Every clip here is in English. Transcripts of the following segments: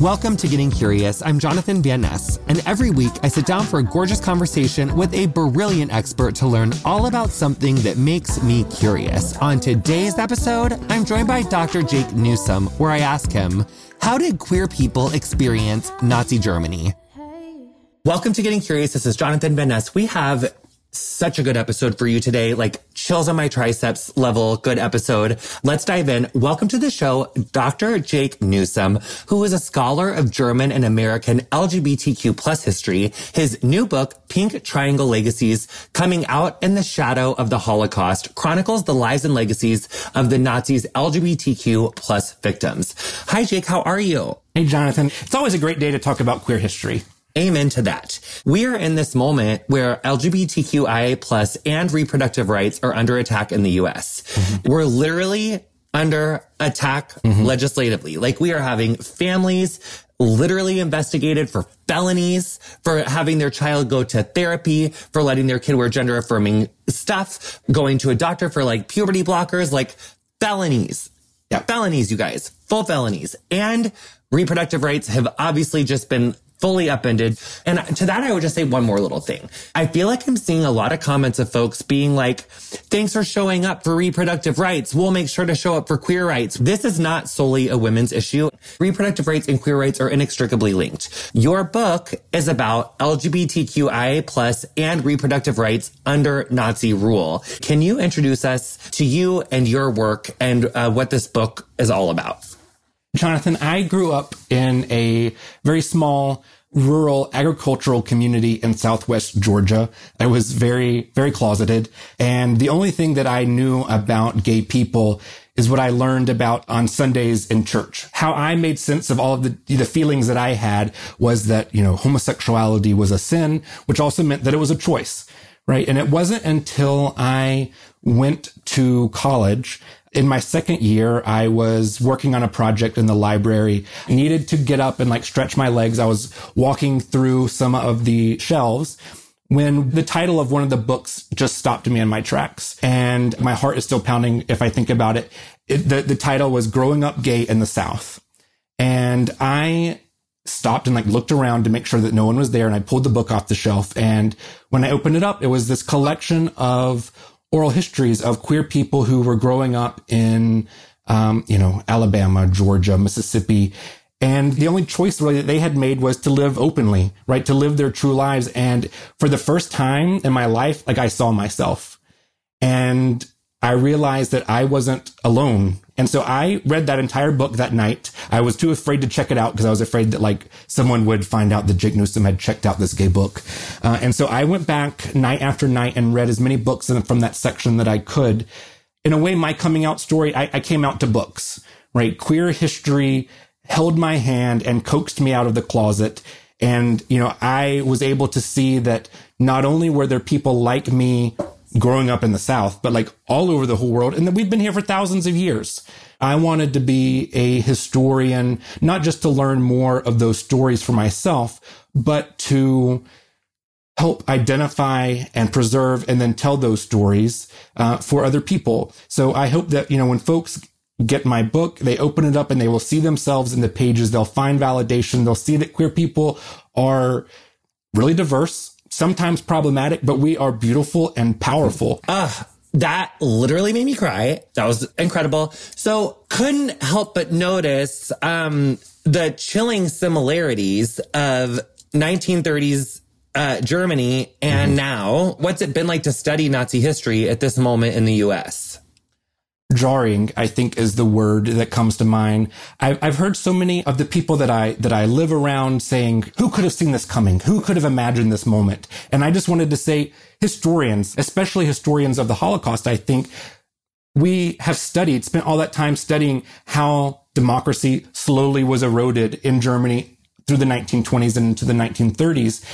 Welcome to Getting Curious. I'm Jonathan Van Ness, and every week I sit down for a gorgeous conversation with a brilliant expert to learn all about something that makes me curious. On today's episode, I'm joined by Dr. Jake Newsome, where I ask him, How did queer people experience Nazi Germany? Welcome to Getting Curious. This is Jonathan Van Ness. We have such a good episode for you today. Like chills on my triceps level, good episode. Let's dive in. Welcome to the show, Dr. Jake Newsome, who is a scholar of German and American LGBTQ plus history. His new book, Pink Triangle Legacies, coming out in the shadow of the Holocaust, chronicles the lives and legacies of the Nazis LGBTQ plus victims. Hi, Jake. How are you? Hey, Jonathan. It's always a great day to talk about queer history. Amen to that. We are in this moment where LGBTQIA plus and reproductive rights are under attack in the US. Mm-hmm. We're literally under attack mm-hmm. legislatively. Like we are having families literally investigated for felonies, for having their child go to therapy, for letting their kid wear gender affirming stuff, going to a doctor for like puberty blockers, like felonies. Yeah, felonies, you guys, full felonies. And reproductive rights have obviously just been fully upended. And to that, I would just say one more little thing. I feel like I'm seeing a lot of comments of folks being like, thanks for showing up for reproductive rights. We'll make sure to show up for queer rights. This is not solely a women's issue. Reproductive rights and queer rights are inextricably linked. Your book is about LGBTQIA plus and reproductive rights under Nazi rule. Can you introduce us to you and your work and uh, what this book is all about? Jonathan, I grew up in a very small rural agricultural community in southwest Georgia. I was very, very closeted. And the only thing that I knew about gay people is what I learned about on Sundays in church. How I made sense of all of the, the feelings that I had was that, you know, homosexuality was a sin, which also meant that it was a choice, right? And it wasn't until I went to college in my second year, I was working on a project in the library. I needed to get up and like stretch my legs. I was walking through some of the shelves when the title of one of the books just stopped me in my tracks and my heart is still pounding if I think about it. it the, the title was Growing Up Gay in the South. And I stopped and like looked around to make sure that no one was there. And I pulled the book off the shelf. And when I opened it up, it was this collection of oral histories of queer people who were growing up in, um, you know, Alabama, Georgia, Mississippi. And the only choice really that they had made was to live openly, right? To live their true lives. And for the first time in my life, like I saw myself and I realized that I wasn't alone and so I read that entire book that night. I was too afraid to check it out because I was afraid that like someone would find out that Jake Newsome had checked out this gay book. Uh, and so I went back night after night and read as many books from that section that I could. In a way, my coming out story, I, I came out to books, right? Queer history held my hand and coaxed me out of the closet. And, you know, I was able to see that not only were there people like me growing up in the South, but like all over the whole world. And that we've been here for thousands of years. I wanted to be a historian, not just to learn more of those stories for myself, but to help identify and preserve and then tell those stories uh, for other people. So I hope that, you know, when folks get my book, they open it up and they will see themselves in the pages. They'll find validation. They'll see that queer people are really diverse sometimes problematic, but we are beautiful and powerful. Ah. Uh, that literally made me cry. That was incredible. So couldn't help but notice um, the chilling similarities of 1930s uh, Germany and mm-hmm. now. What's it been like to study Nazi history at this moment in the US? Jarring, I think is the word that comes to mind. I, I've heard so many of the people that I, that I live around saying, who could have seen this coming? Who could have imagined this moment? And I just wanted to say historians, especially historians of the Holocaust, I think we have studied, spent all that time studying how democracy slowly was eroded in Germany through the 1920s and into the 1930s.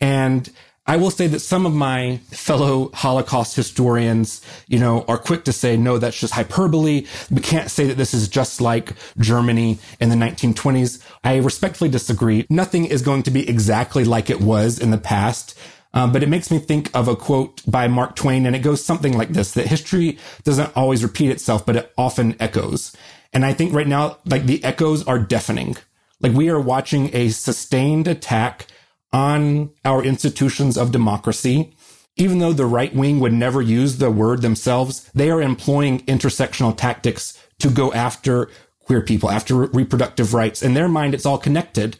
And I will say that some of my fellow Holocaust historians, you know, are quick to say, no, that's just hyperbole. We can't say that this is just like Germany in the 1920s. I respectfully disagree. Nothing is going to be exactly like it was in the past. Um, but it makes me think of a quote by Mark Twain, and it goes something like this, that history doesn't always repeat itself, but it often echoes. And I think right now, like the echoes are deafening. Like we are watching a sustained attack on our institutions of democracy. Even though the right wing would never use the word themselves, they are employing intersectional tactics to go after queer people, after re- reproductive rights. In their mind, it's all connected.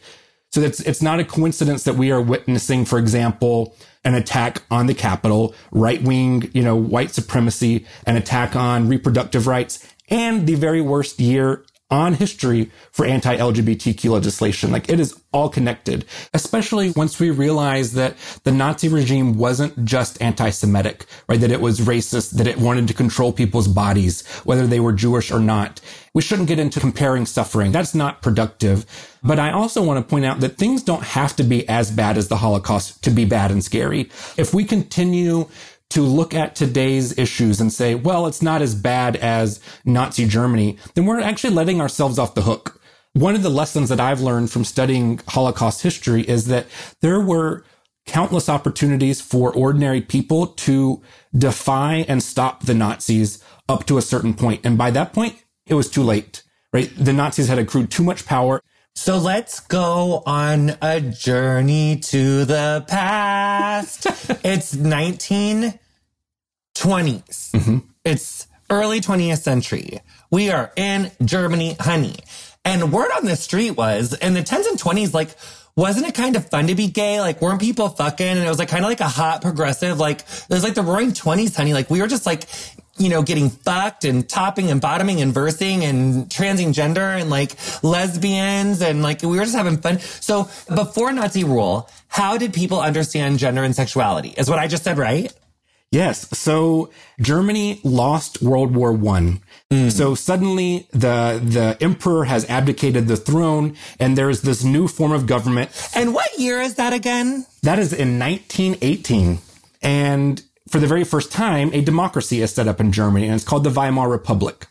So it's, it's not a coincidence that we are witnessing, for example, an attack on the Capitol, right wing, you know, white supremacy, an attack on reproductive rights, and the very worst year on history for anti-LGBTQ legislation. Like it is all connected, especially once we realize that the Nazi regime wasn't just anti-Semitic, right? That it was racist, that it wanted to control people's bodies, whether they were Jewish or not. We shouldn't get into comparing suffering. That's not productive. But I also want to point out that things don't have to be as bad as the Holocaust to be bad and scary. If we continue to look at today's issues and say, well, it's not as bad as Nazi Germany, then we're actually letting ourselves off the hook. One of the lessons that I've learned from studying Holocaust history is that there were countless opportunities for ordinary people to defy and stop the Nazis up to a certain point. And by that point, it was too late, right? The Nazis had accrued too much power. So let's go on a journey to the past. it's 19 20s. Mm-hmm. It's early 20th century. We are in Germany, honey. And word on the street was in the 10s and 20s, like, wasn't it kind of fun to be gay? Like, weren't people fucking? And it was like kind of like a hot progressive, like, it was like the roaring 20s, honey. Like, we were just like, you know, getting fucked and topping and bottoming and versing and transing gender and like lesbians and like we were just having fun. So before Nazi rule, how did people understand gender and sexuality? Is what I just said, right? Yes. So Germany lost World War One. Mm. So suddenly the, the emperor has abdicated the throne and there's this new form of government. And what year is that again? That is in 1918. And for the very first time, a democracy is set up in Germany and it's called the Weimar Republic.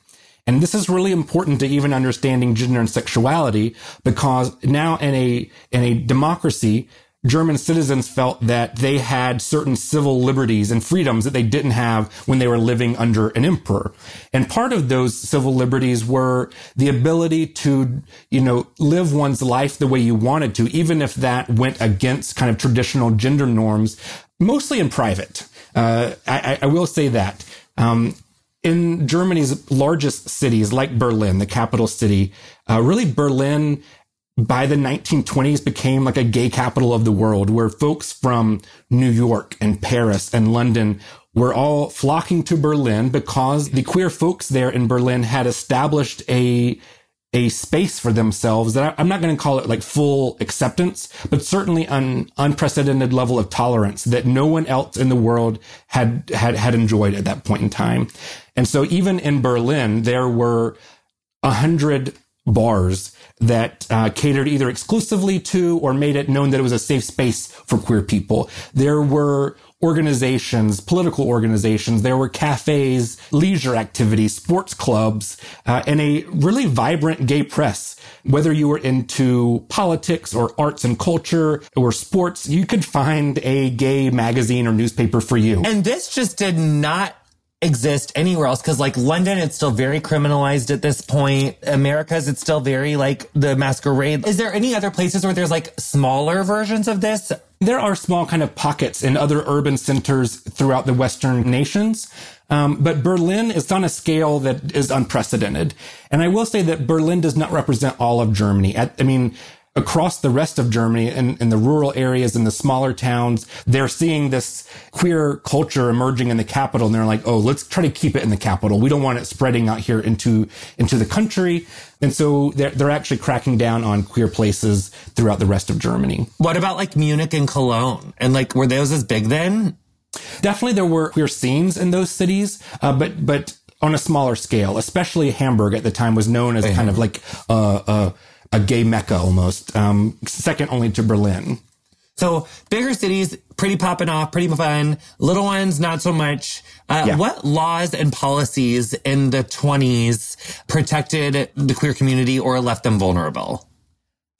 And this is really important to even understanding gender and sexuality because now in a, in a democracy, German citizens felt that they had certain civil liberties and freedoms that they didn't have when they were living under an emperor. And part of those civil liberties were the ability to, you know, live one's life the way you wanted to, even if that went against kind of traditional gender norms, mostly in private. Uh, I, I, will say that. Um, in Germany's largest cities, like Berlin, the capital city, uh, really Berlin by the 1920s became like a gay capital of the world where folks from New York and Paris and London were all flocking to Berlin because the queer folks there in Berlin had established a a space for themselves that I, am not going to call it like full acceptance, but certainly an unprecedented level of tolerance that no one else in the world had, had, had enjoyed at that point in time. And so even in Berlin, there were a hundred bars that uh, catered either exclusively to or made it known that it was a safe space for queer people. There were organizations, political organizations. There were cafes, leisure activities, sports clubs, uh, and a really vibrant gay press. Whether you were into politics or arts and culture or sports, you could find a gay magazine or newspaper for you. And this just did not exist anywhere else because like london it's still very criminalized at this point. America's it's still very like the masquerade. Is there any other places where there's like smaller versions of this? There are small kind of pockets in other urban centers throughout the western nations. Um, but berlin is on a scale that is unprecedented. And i will say that berlin does not represent all of germany. I mean across the rest of Germany and in the rural areas and the smaller towns, they're seeing this queer culture emerging in the capital. And they're like, oh, let's try to keep it in the capital. We don't want it spreading out here into, into the country. And so they're, they're actually cracking down on queer places throughout the rest of Germany. What about like Munich and Cologne? And like, were those as big then? Definitely there were queer scenes in those cities, uh, but, but on a smaller scale, especially Hamburg at the time was known as kind of like, uh, uh, a gay mecca almost, um, second only to Berlin. So bigger cities, pretty popping off, pretty fun. Little ones, not so much. Uh, yeah. What laws and policies in the 20s protected the queer community or left them vulnerable?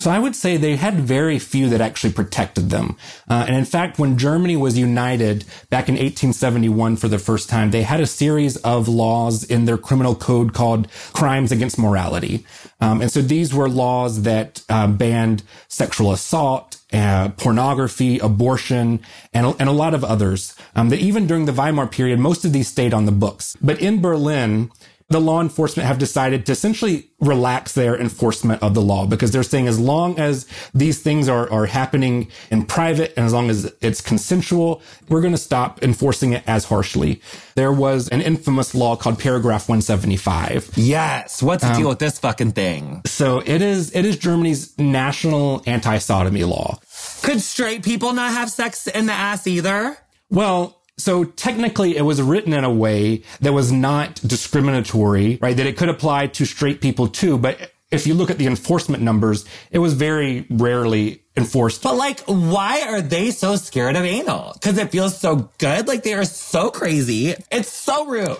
So I would say they had very few that actually protected them. Uh, and in fact, when Germany was united back in 1871 for the first time, they had a series of laws in their criminal code called crimes against morality. Um, and so these were laws that uh, banned sexual assault, uh, pornography, abortion, and, and a lot of others. Um, that even during the Weimar period, most of these stayed on the books. But in Berlin, the law enforcement have decided to essentially relax their enforcement of the law because they're saying as long as these things are, are happening in private and as long as it's consensual, we're going to stop enforcing it as harshly. There was an infamous law called paragraph 175. Yes. What's the um, deal with this fucking thing? So it is, it is Germany's national anti-sodomy law. Could straight people not have sex in the ass either? Well, so technically it was written in a way that was not discriminatory, right? That it could apply to straight people too. But if you look at the enforcement numbers, it was very rarely enforced. But like, why are they so scared of anal? Cause it feels so good. Like they are so crazy. It's so rude.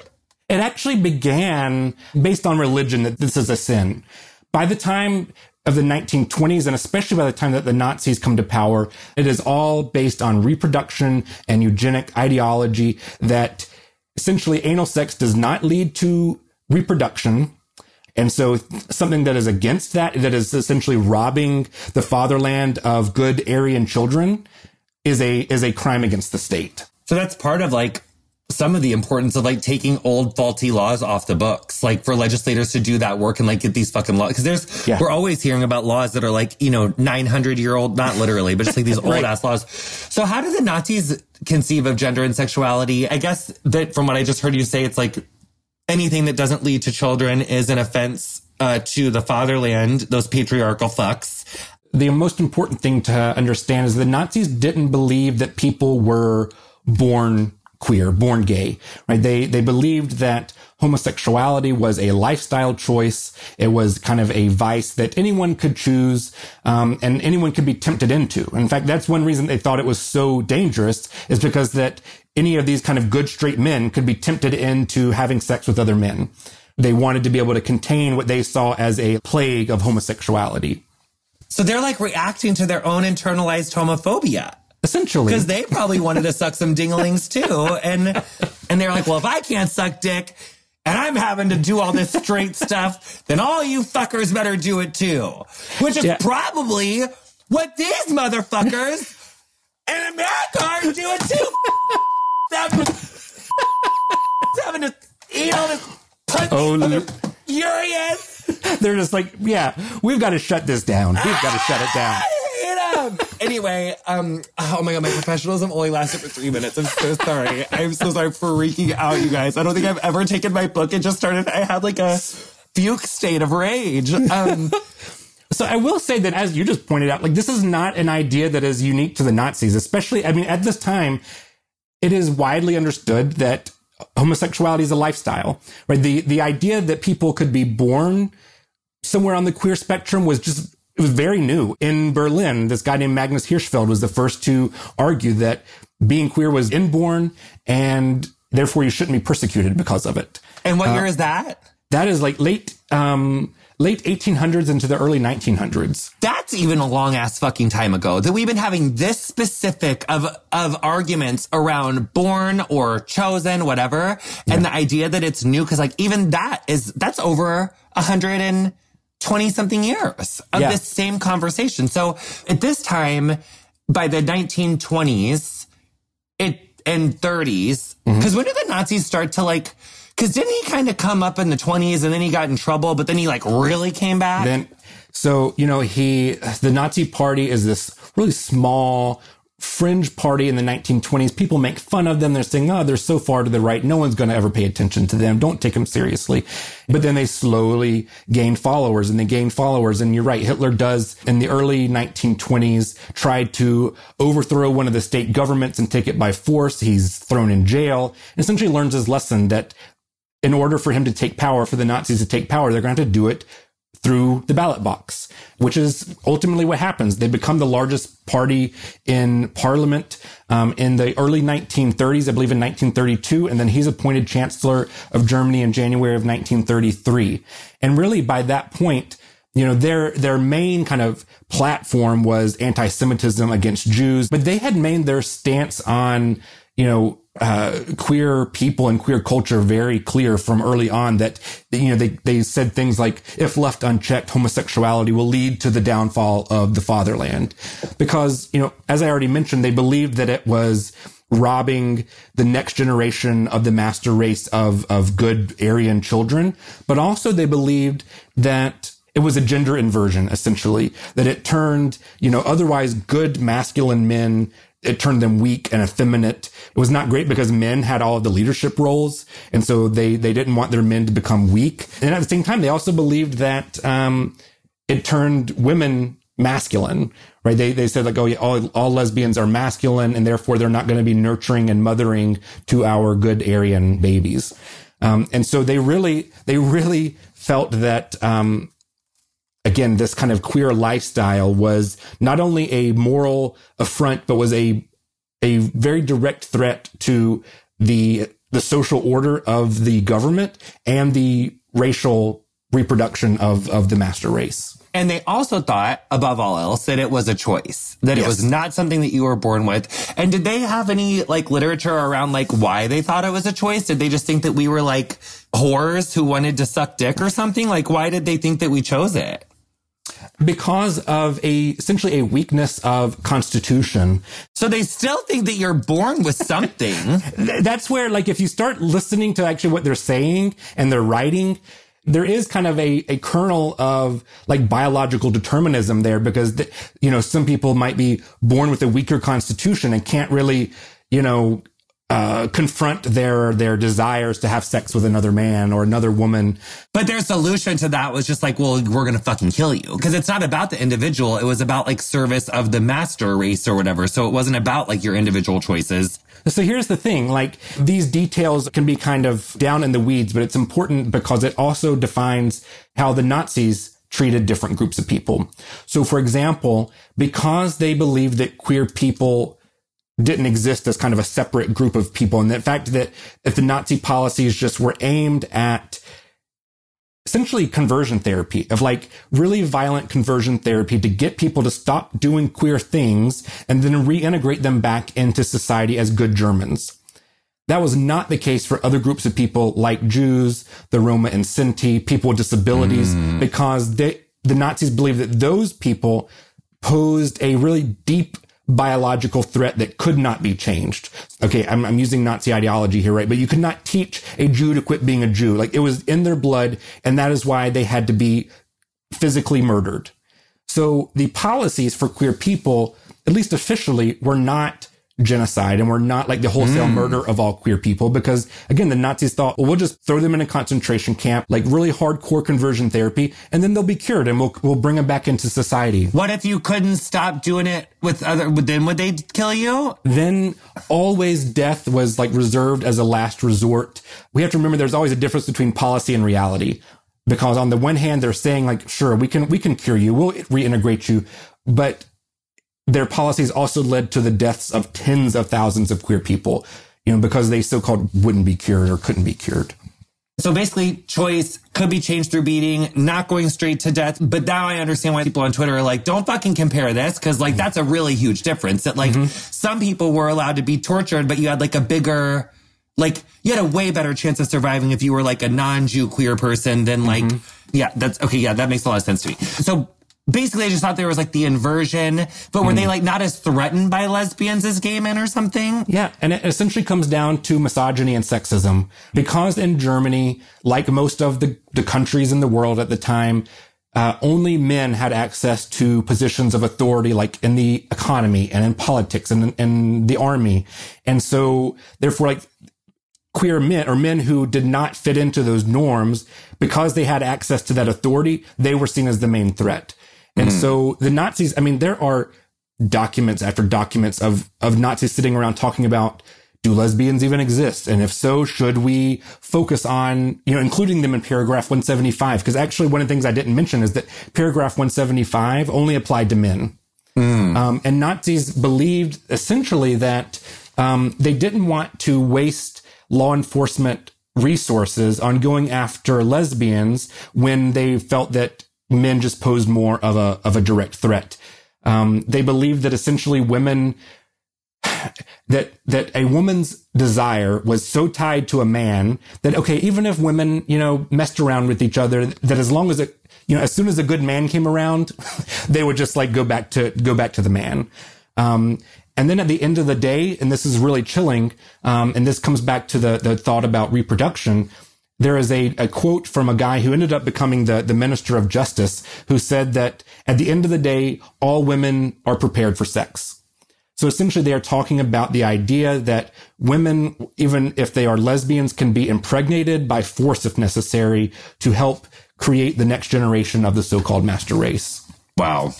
It actually began based on religion that this is a sin. By the time of the 1920s, and especially by the time that the Nazis come to power, it is all based on reproduction and eugenic ideology that essentially anal sex does not lead to reproduction. And so something that is against that, that is essentially robbing the fatherland of good Aryan children is a, is a crime against the state. So that's part of like some of the importance of like taking old faulty laws off the books, like for legislators to do that work and like get these fucking laws. Cause there's, yeah. we're always hearing about laws that are like, you know, 900 year old, not literally, but just like these old right. ass laws. So how did the Nazis conceive of gender and sexuality? I guess that from what I just heard you say, it's like anything that doesn't lead to children is an offense uh, to the fatherland, those patriarchal fucks. The most important thing to understand is the Nazis didn't believe that people were born queer, born gay, right? They, they believed that homosexuality was a lifestyle choice. It was kind of a vice that anyone could choose, um, and anyone could be tempted into. In fact, that's one reason they thought it was so dangerous is because that any of these kind of good straight men could be tempted into having sex with other men. They wanted to be able to contain what they saw as a plague of homosexuality. So they're like reacting to their own internalized homophobia. Essentially. Because they probably wanted to suck some dinglings too. And and they're like, well, if I can't suck dick and I'm having to do all this straight stuff, then all you fuckers better do it too. Which is yeah. probably what these motherfuckers in America are doing too. having to eat all this pussy oh, furious. They're just like, yeah, we've got to shut this down. We've got to shut it down. Ah, anyway, um, oh my god, my professionalism only lasted for three minutes. I'm so sorry. I'm so sorry for freaking out, you guys. I don't think I've ever taken my book and just started. I had like a fugue state of rage. Um, so I will say that, as you just pointed out, like this is not an idea that is unique to the Nazis. Especially, I mean, at this time, it is widely understood that homosexuality is a lifestyle, right? The the idea that people could be born somewhere on the queer spectrum was just it was very new. In Berlin, this guy named Magnus Hirschfeld was the first to argue that being queer was inborn and therefore you shouldn't be persecuted because of it. And what uh, year is that? That is like late, um, late 1800s into the early 1900s. That's even a long ass fucking time ago that we've been having this specific of, of arguments around born or chosen, whatever. Yeah. And the idea that it's new, cause like even that is, that's over a hundred and 20 something years of yeah. this same conversation. So at this time, by the 1920s, it and 30s, because mm-hmm. when did the Nazis start to like, because didn't he kind of come up in the 20s and then he got in trouble, but then he like really came back? Then, so, you know, he, the Nazi party is this really small, fringe party in the 1920s. People make fun of them. They're saying, oh, they're so far to the right. No one's going to ever pay attention to them. Don't take them seriously. But then they slowly gain followers and they gain followers. And you're right. Hitler does in the early 1920s try to overthrow one of the state governments and take it by force. He's thrown in jail and essentially learns his lesson that in order for him to take power, for the Nazis to take power, they're going to have to do it through the ballot box, which is ultimately what happens. They become the largest party in parliament um, in the early 1930s, I believe in 1932, and then he's appointed chancellor of Germany in January of 1933. And really, by that point, you know, their, their main kind of platform was anti-Semitism against Jews, but they had made their stance on, you know, uh, queer people and queer culture very clear from early on that, you know, they, they said things like, if left unchecked, homosexuality will lead to the downfall of the fatherland. Because, you know, as I already mentioned, they believed that it was robbing the next generation of the master race of, of good Aryan children. But also they believed that it was a gender inversion, essentially, that it turned, you know, otherwise good masculine men it turned them weak and effeminate. It was not great because men had all of the leadership roles. And so they, they didn't want their men to become weak. And at the same time, they also believed that, um, it turned women masculine, right? They, they said like, oh yeah, all, all lesbians are masculine and therefore they're not going to be nurturing and mothering to our good Aryan babies. Um, and so they really, they really felt that, um, again, this kind of queer lifestyle was not only a moral affront, but was a, a very direct threat to the, the social order of the government and the racial reproduction of, of the master race. And they also thought, above all else, that it was a choice, that yes. it was not something that you were born with. And did they have any like literature around like why they thought it was a choice? Did they just think that we were like whores who wanted to suck dick or something? Like, why did they think that we chose it? Because of a essentially a weakness of constitution. So they still think that you're born with something. That's where like if you start listening to actually what they're saying and they're writing, there is kind of a, a kernel of like biological determinism there because, the, you know, some people might be born with a weaker constitution and can't really, you know, uh, confront their their desires to have sex with another man or another woman. But their solution to that was just like, well, we're gonna fucking kill you because it's not about the individual. It was about like service of the master race or whatever. So it wasn't about like your individual choices. So here's the thing, like these details can be kind of down in the weeds, but it's important because it also defines how the Nazis treated different groups of people. So for example, because they believed that queer people didn't exist as kind of a separate group of people. And the fact that if the Nazi policies just were aimed at essentially conversion therapy of like really violent conversion therapy to get people to stop doing queer things and then reintegrate them back into society as good Germans. That was not the case for other groups of people like Jews, the Roma and Sinti, people with disabilities, mm. because they, the Nazis believed that those people posed a really deep biological threat that could not be changed. Okay, I'm, I'm, using Nazi ideology here, right? But you could not teach a Jew to quit being a Jew. Like it was in their blood, and that is why they had to be physically murdered. So the policies for queer people, at least officially, were not genocide and we're not like the wholesale mm. murder of all queer people because again, the Nazis thought, well, we'll just throw them in a concentration camp, like really hardcore conversion therapy, and then they'll be cured and we'll, we'll bring them back into society. What if you couldn't stop doing it with other, then would they kill you? Then always death was like reserved as a last resort. We have to remember there's always a difference between policy and reality because on the one hand, they're saying like, sure, we can, we can cure you. We'll reintegrate you. But their policies also led to the deaths of tens of thousands of queer people, you know, because they so-called wouldn't be cured or couldn't be cured. So basically, choice could be changed through beating, not going straight to death. But now I understand why people on Twitter are like, don't fucking compare this. Cause like, that's a really huge difference that like mm-hmm. some people were allowed to be tortured, but you had like a bigger, like you had a way better chance of surviving if you were like a non-Jew queer person than like, mm-hmm. yeah, that's okay. Yeah, that makes a lot of sense to me. So basically I just thought there was like the inversion, but were mm. they like not as threatened by lesbians as gay men or something? Yeah. And it essentially comes down to misogyny and sexism because in Germany, like most of the, the countries in the world at the time, uh, only men had access to positions of authority, like in the economy and in politics and in, in the army. And so therefore, like queer men or men who did not fit into those norms because they had access to that authority, they were seen as the main threat. And mm. so the Nazis, I mean, there are documents after documents of, of Nazis sitting around talking about do lesbians even exist? And if so, should we focus on, you know, including them in paragraph 175? Because actually one of the things I didn't mention is that paragraph 175 only applied to men. Mm. Um, and Nazis believed essentially that um, they didn't want to waste law enforcement resources on going after lesbians when they felt that men just posed more of a of a direct threat. Um, they believed that essentially women that that a woman's desire was so tied to a man that okay, even if women you know messed around with each other, that as long as it you know as soon as a good man came around, they would just like go back to go back to the man. Um, and then at the end of the day, and this is really chilling, um, and this comes back to the the thought about reproduction. There is a, a quote from a guy who ended up becoming the, the minister of justice who said that at the end of the day, all women are prepared for sex. So essentially they are talking about the idea that women, even if they are lesbians, can be impregnated by force if necessary to help create the next generation of the so-called master race. Wow.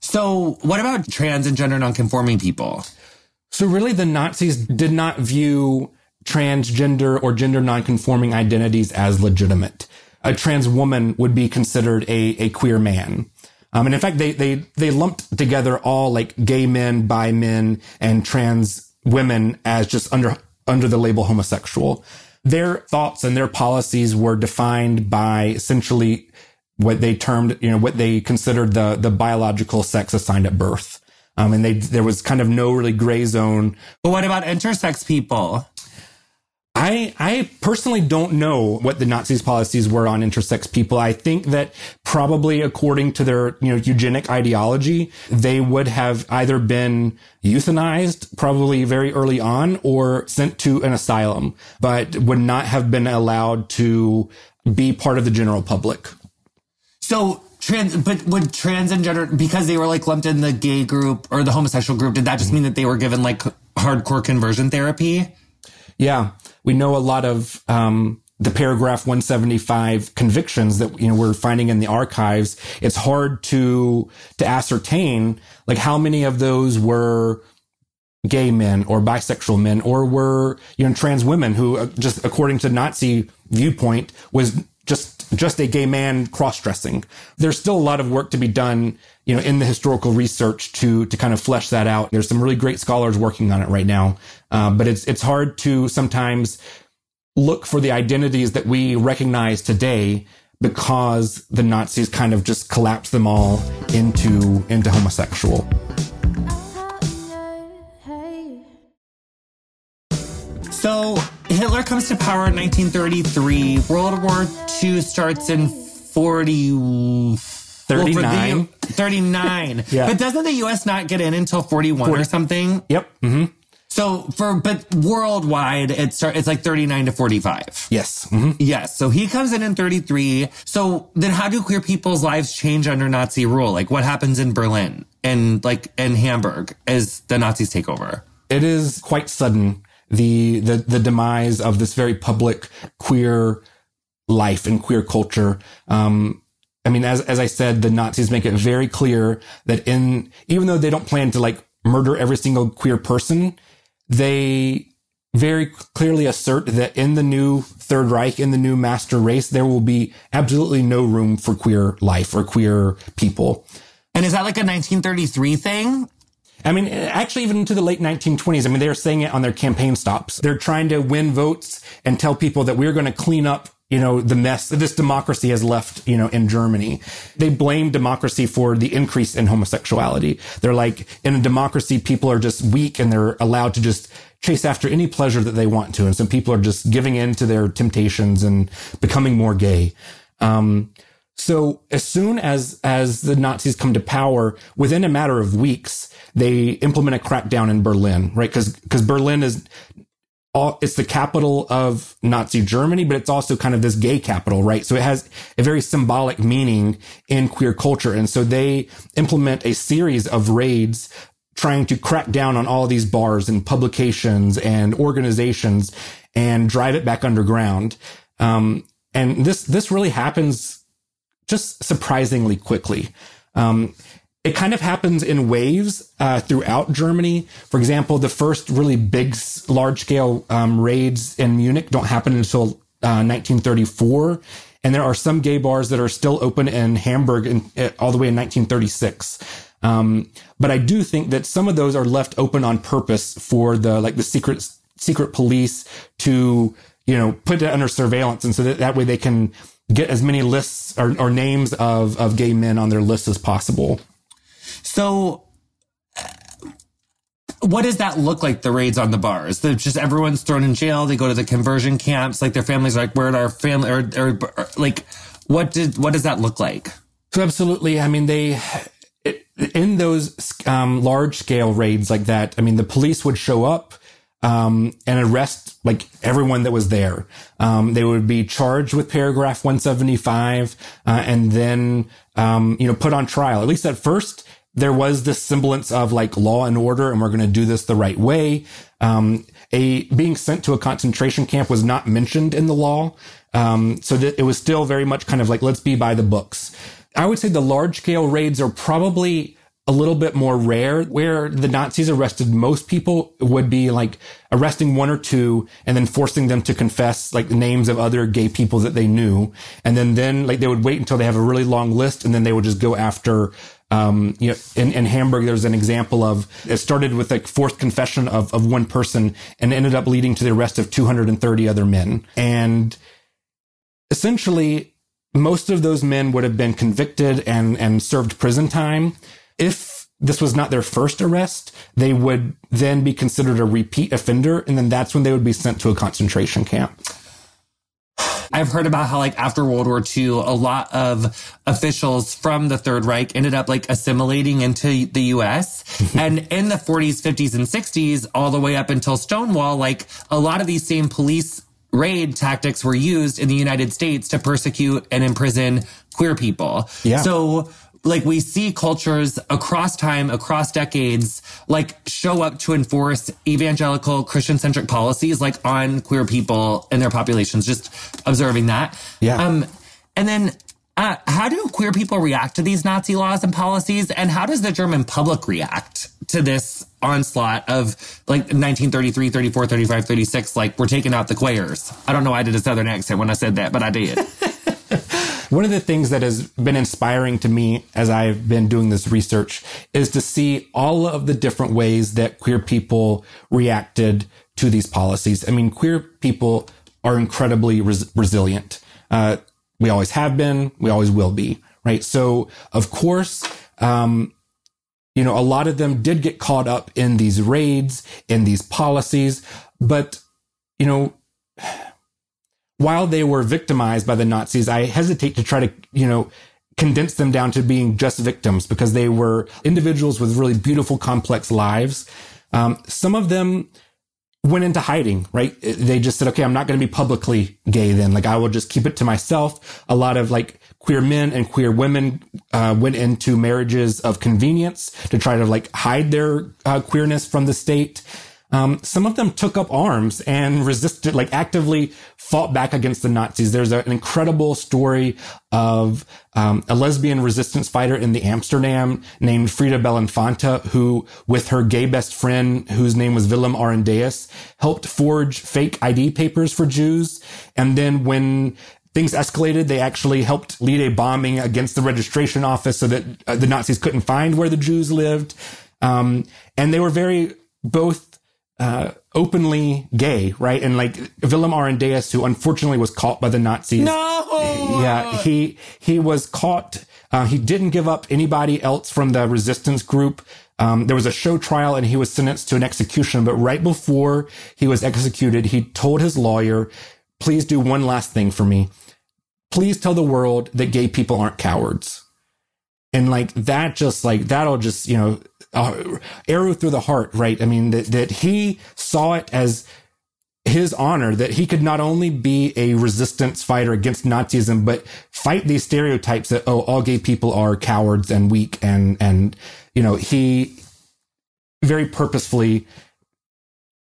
So what about trans and gender nonconforming people? So really the Nazis did not view transgender or gender nonconforming identities as legitimate. A trans woman would be considered a, a queer man. Um, and in fact, they, they, they lumped together all like gay men, bi men, and trans women as just under, under the label homosexual. Their thoughts and their policies were defined by essentially what they termed, you know, what they considered the, the biological sex assigned at birth. Um, and they, there was kind of no really gray zone. But what about intersex people? I, I personally don't know what the Nazis' policies were on intersex people. I think that probably according to their, you know, eugenic ideology, they would have either been euthanized probably very early on or sent to an asylum, but would not have been allowed to be part of the general public. So trans, but would trans and gender, because they were like lumped in the gay group or the homosexual group, did that just mean that they were given like hardcore conversion therapy? Yeah we know a lot of um, the paragraph 175 convictions that you know we're finding in the archives. It's hard to to ascertain like how many of those were gay men or bisexual men or were you know trans women who uh, just according to Nazi viewpoint was just just a gay man cross-dressing. There's still a lot of work to be done, you know, in the historical research to to kind of flesh that out. There's some really great scholars working on it right now, uh, but it's it's hard to sometimes look for the identities that we recognize today because the Nazis kind of just collapsed them all into into homosexual. So Hitler comes to power in 1933. World War II starts in 40. 39. Well, 39. yeah. But doesn't the US not get in until 41 40. or something? Yep. Mm-hmm. So for, but worldwide, it start, it's like 39 to 45. Yes. Mm-hmm. Yes. So he comes in in 33. So then how do queer people's lives change under Nazi rule? Like what happens in Berlin and like in Hamburg as the Nazis take over? It is quite sudden the, the, the demise of this very public queer life and queer culture. Um, I mean, as, as I said, the Nazis make it very clear that in, even though they don't plan to like murder every single queer person, they very clearly assert that in the new Third Reich, in the new master race, there will be absolutely no room for queer life or queer people. And is that like a 1933 thing? I mean, actually, even into the late 1920s, I mean, they're saying it on their campaign stops. They're trying to win votes and tell people that we're going to clean up you know, the mess that this democracy has left, you know, in Germany. They blame democracy for the increase in homosexuality. They're like, in a democracy, people are just weak and they're allowed to just chase after any pleasure that they want to. And so people are just giving in to their temptations and becoming more gay. Um, so as soon as, as the Nazis come to power, within a matter of weeks, they implement a crackdown in Berlin, right? Cause, cause Berlin is all, it's the capital of Nazi Germany, but it's also kind of this gay capital, right? So it has a very symbolic meaning in queer culture. And so they implement a series of raids trying to crack down on all these bars and publications and organizations and drive it back underground. Um, and this, this really happens just surprisingly quickly. Um, it kind of happens in waves uh, throughout Germany. For example, the first really big, large scale um, raids in Munich don't happen until uh, 1934. And there are some gay bars that are still open in Hamburg in, uh, all the way in 1936. Um, but I do think that some of those are left open on purpose for the like the secret secret police to you know put it under surveillance, and so that that way they can get as many lists or, or names of, of gay men on their lists as possible. So, what does that look like? The raids on the bars? They're just everyone's thrown in jail. They go to the conversion camps. Like their families are like, where are our family? Or, or, or like, what did what does that look like? So absolutely. I mean, they in those um, large scale raids like that. I mean, the police would show up. Um, and arrest like everyone that was there. Um, they would be charged with paragraph 175, uh, and then, um, you know, put on trial. At least at first, there was this semblance of like law and order and we're going to do this the right way. Um, a being sent to a concentration camp was not mentioned in the law. Um, so that it was still very much kind of like, let's be by the books. I would say the large scale raids are probably a little bit more rare where the Nazis arrested most people would be like arresting one or two and then forcing them to confess like the names of other gay people that they knew. And then, then like they would wait until they have a really long list and then they would just go after um, you know, in, in Hamburg, there's an example of it started with a forced confession of, of one person and ended up leading to the arrest of 230 other men. And essentially, most of those men would have been convicted and, and served prison time. If this was not their first arrest, they would then be considered a repeat offender. And then that's when they would be sent to a concentration camp. I've heard about how like after World War II, a lot of officials from the Third Reich ended up like assimilating into the US. Mm-hmm. and in the 40s, 50s, and 60s, all the way up until Stonewall, like a lot of these same police raid tactics were used in the United States to persecute and imprison queer people. Yeah. So like we see cultures across time, across decades, like show up to enforce evangelical Christian centric policies, like on queer people and their populations, just observing that. Yeah. Um, and then, uh, how do queer people react to these Nazi laws and policies? And how does the German public react to this onslaught of like 1933, 34, 35, 36? Like we're taking out the queers. I don't know why I did a Southern accent when I said that, but I did. One of the things that has been inspiring to me as I've been doing this research is to see all of the different ways that queer people reacted to these policies. I mean, queer people are incredibly res- resilient. Uh, we always have been. We always will be. Right. So, of course, um, you know, a lot of them did get caught up in these raids, in these policies, but, you know, while they were victimized by the Nazis, I hesitate to try to, you know, condense them down to being just victims because they were individuals with really beautiful, complex lives. Um, some of them went into hiding, right? They just said, okay, I'm not going to be publicly gay then. Like I will just keep it to myself. A lot of like queer men and queer women uh, went into marriages of convenience to try to like hide their uh, queerness from the state. Um, some of them took up arms and resisted, like actively fought back against the Nazis. There's an incredible story of um, a lesbian resistance fighter in the Amsterdam named Frieda Belinfante, who, with her gay best friend, whose name was Willem Arondeus, helped forge fake ID papers for Jews. And then when things escalated, they actually helped lead a bombing against the registration office so that uh, the Nazis couldn't find where the Jews lived. Um, and they were very both uh, openly gay, right? And like Willem Arondeus, who unfortunately was caught by the Nazis. No. Yeah, he he was caught. Uh, he didn't give up anybody else from the resistance group. Um, there was a show trial and he was sentenced to an execution. But right before he was executed, he told his lawyer, "Please do one last thing for me. Please tell the world that gay people aren't cowards." And like that, just like that'll just you know uh, arrow through the heart, right? I mean, that, that he saw it as his honor that he could not only be a resistance fighter against Nazism, but fight these stereotypes that, oh, all gay people are cowards and weak. And, and, you know, he very purposefully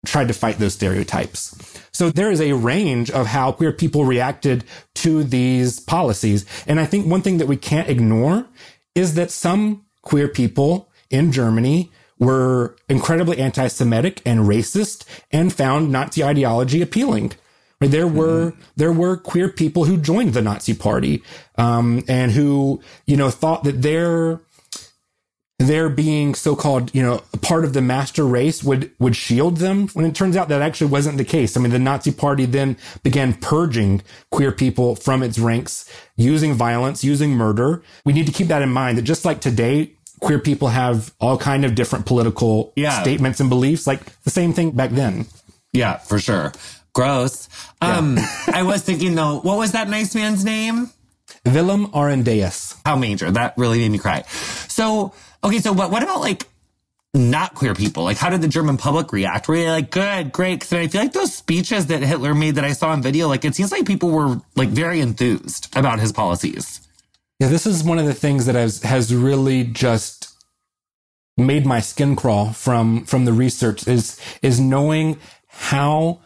tried to fight those stereotypes. So there is a range of how queer people reacted to these policies. And I think one thing that we can't ignore is that some queer people in Germany were incredibly anti-Semitic and racist and found Nazi ideology appealing. There were mm-hmm. there were queer people who joined the Nazi Party um, and who you know thought that their their being so-called, you know, part of the master race would, would shield them when it turns out that actually wasn't the case. I mean, the Nazi party then began purging queer people from its ranks using violence, using murder. We need to keep that in mind that just like today, queer people have all kind of different political yeah. statements and beliefs, like the same thing back then. Yeah, for sure. Gross. Um, yeah. I was thinking though, what was that nice man's name? Willem Arondeus. How major. That really made me cry. So, okay, so what, what about like not queer people? Like, how did the German public react? Were they like, good, great? Cause I feel like those speeches that Hitler made that I saw on video, like, it seems like people were like very enthused about his policies. Yeah, this is one of the things that has, has really just made my skin crawl from, from the research is, is knowing how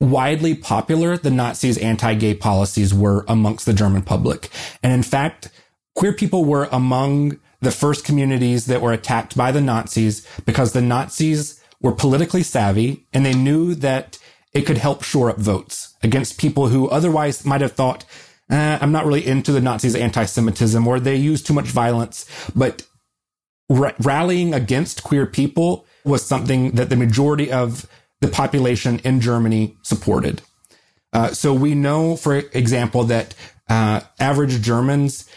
widely popular the Nazis' anti-gay policies were amongst the German public. And in fact, queer people were among the first communities that were attacked by the Nazis because the Nazis were politically savvy and they knew that it could help shore up votes against people who otherwise might have thought, eh, I'm not really into the Nazis' anti-Semitism or they use too much violence. But r- rallying against queer people was something that the majority of the population in Germany supported. Uh, so we know, for example, that uh, average Germans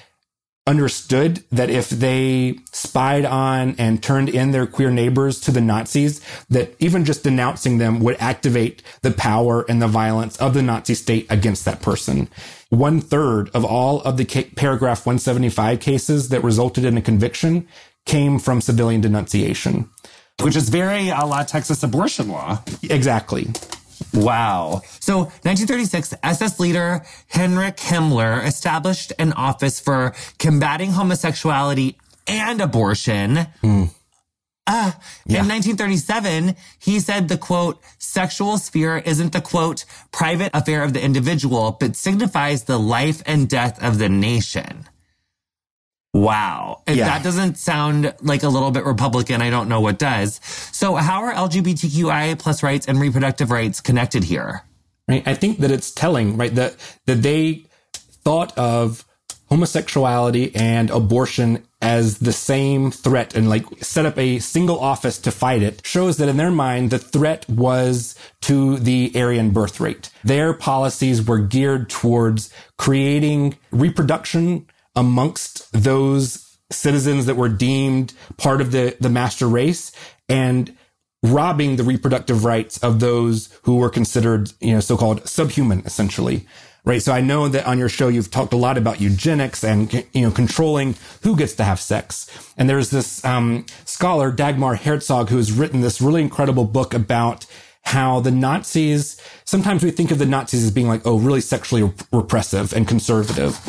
understood that if they spied on and turned in their queer neighbors to the Nazis, that even just denouncing them would activate the power and the violence of the Nazi state against that person. One third of all of the paragraph 175 cases that resulted in a conviction came from civilian denunciation which is very a la Texas abortion law. Exactly. Wow. So 1936, SS leader Heinrich Himmler established an office for combating homosexuality and abortion. Mm. Uh, yeah. In 1937, he said the quote, sexual sphere isn't the quote, private affair of the individual, but signifies the life and death of the nation. Wow. If yeah. that doesn't sound like a little bit Republican, I don't know what does. So how are LGBTQIA plus rights and reproductive rights connected here? Right. I think that it's telling, right, that, that they thought of homosexuality and abortion as the same threat and like set up a single office to fight it shows that in their mind, the threat was to the Aryan birth rate. Their policies were geared towards creating reproduction amongst those citizens that were deemed part of the, the master race and robbing the reproductive rights of those who were considered, you know, so-called subhuman, essentially. Right. So I know that on your show, you've talked a lot about eugenics and, you know, controlling who gets to have sex. And there's this, um, scholar, Dagmar Herzog, who has written this really incredible book about how the Nazis, sometimes we think of the Nazis as being like, oh, really sexually repressive and conservative.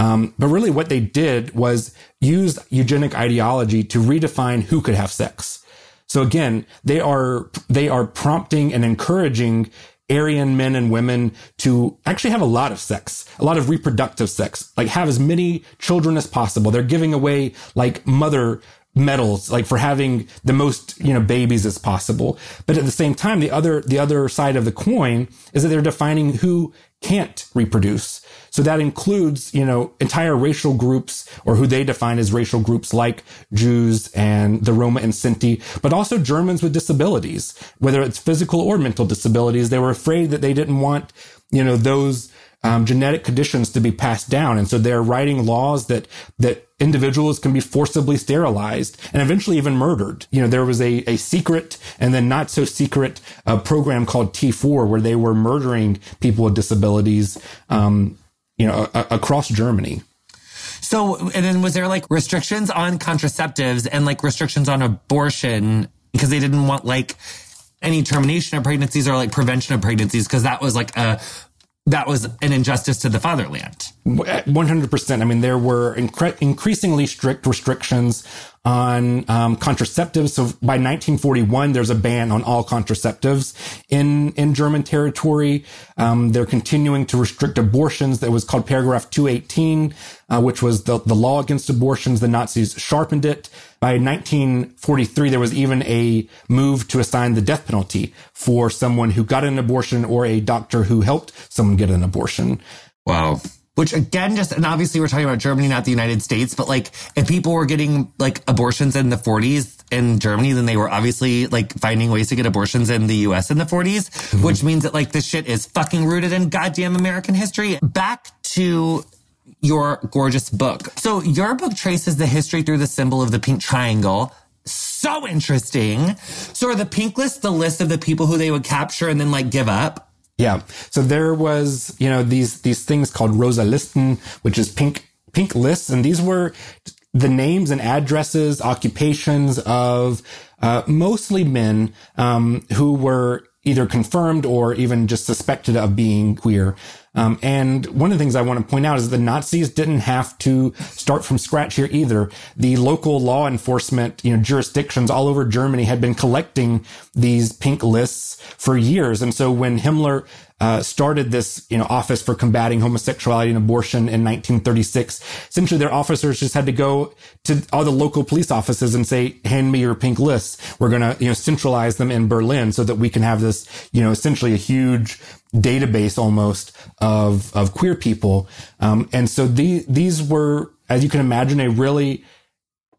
Um, but really what they did was use eugenic ideology to redefine who could have sex. So again, they are, they are prompting and encouraging Aryan men and women to actually have a lot of sex, a lot of reproductive sex, like have as many children as possible. They're giving away like mother medals, like for having the most, you know, babies as possible. But at the same time, the other, the other side of the coin is that they're defining who can't reproduce. So that includes, you know, entire racial groups or who they define as racial groups like Jews and the Roma and Sinti, but also Germans with disabilities, whether it's physical or mental disabilities. They were afraid that they didn't want, you know, those um, genetic conditions to be passed down. And so they're writing laws that, that individuals can be forcibly sterilized and eventually even murdered. You know, there was a, a secret and then not so secret uh, program called T4 where they were murdering people with disabilities, um, you know, a, across Germany. So, and then was there like restrictions on contraceptives and like restrictions on abortion because they didn't want like any termination of pregnancies or like prevention of pregnancies because that was like a that was an injustice to the fatherland. 100%. Eh, I mean, there were incre- increasingly strict restrictions on um, contraceptives. So by 1941, there's a ban on all contraceptives in in German territory. Um, they're continuing to restrict abortions. That was called paragraph 218, uh, which was the the law against abortions. The Nazis sharpened it. By 1943, there was even a move to assign the death penalty for someone who got an abortion or a doctor who helped someone get an abortion. Wow which again, just, and obviously we're talking about Germany, not the United States, but like if people were getting like abortions in the 40s in Germany, then they were obviously like finding ways to get abortions in the US in the 40s, mm-hmm. which means that like this shit is fucking rooted in goddamn American history. Back to your gorgeous book. So your book traces the history through the symbol of the pink triangle. So interesting. So are the pink list the list of the people who they would capture and then like give up? Yeah. So there was, you know, these these things called Rosa Listen, which is pink pink lists, and these were the names and addresses, occupations of uh, mostly men um, who were either confirmed or even just suspected of being queer. Um, and one of the things I want to point out is the Nazis didn't have to start from scratch here either. The local law enforcement, you know, jurisdictions all over Germany had been collecting these pink lists for years. And so when Himmler uh, started this, you know, office for combating homosexuality and abortion in 1936. Essentially, their officers just had to go to all the local police offices and say, "Hand me your pink lists. We're going to, you know, centralize them in Berlin so that we can have this, you know, essentially a huge database almost of of queer people." Um, and so the, these were, as you can imagine, a really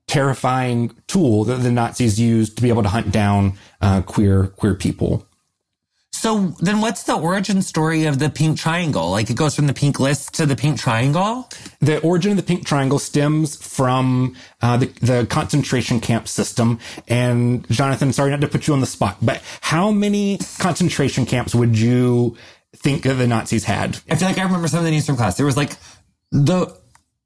terrifying tool that the Nazis used to be able to hunt down uh, queer queer people. So then what's the origin story of the pink triangle? Like it goes from the pink list to the pink triangle? The origin of the pink triangle stems from uh, the, the concentration camp system. And Jonathan, sorry not to put you on the spot, but how many concentration camps would you think the Nazis had? I feel like I remember some of the names from class. There was like the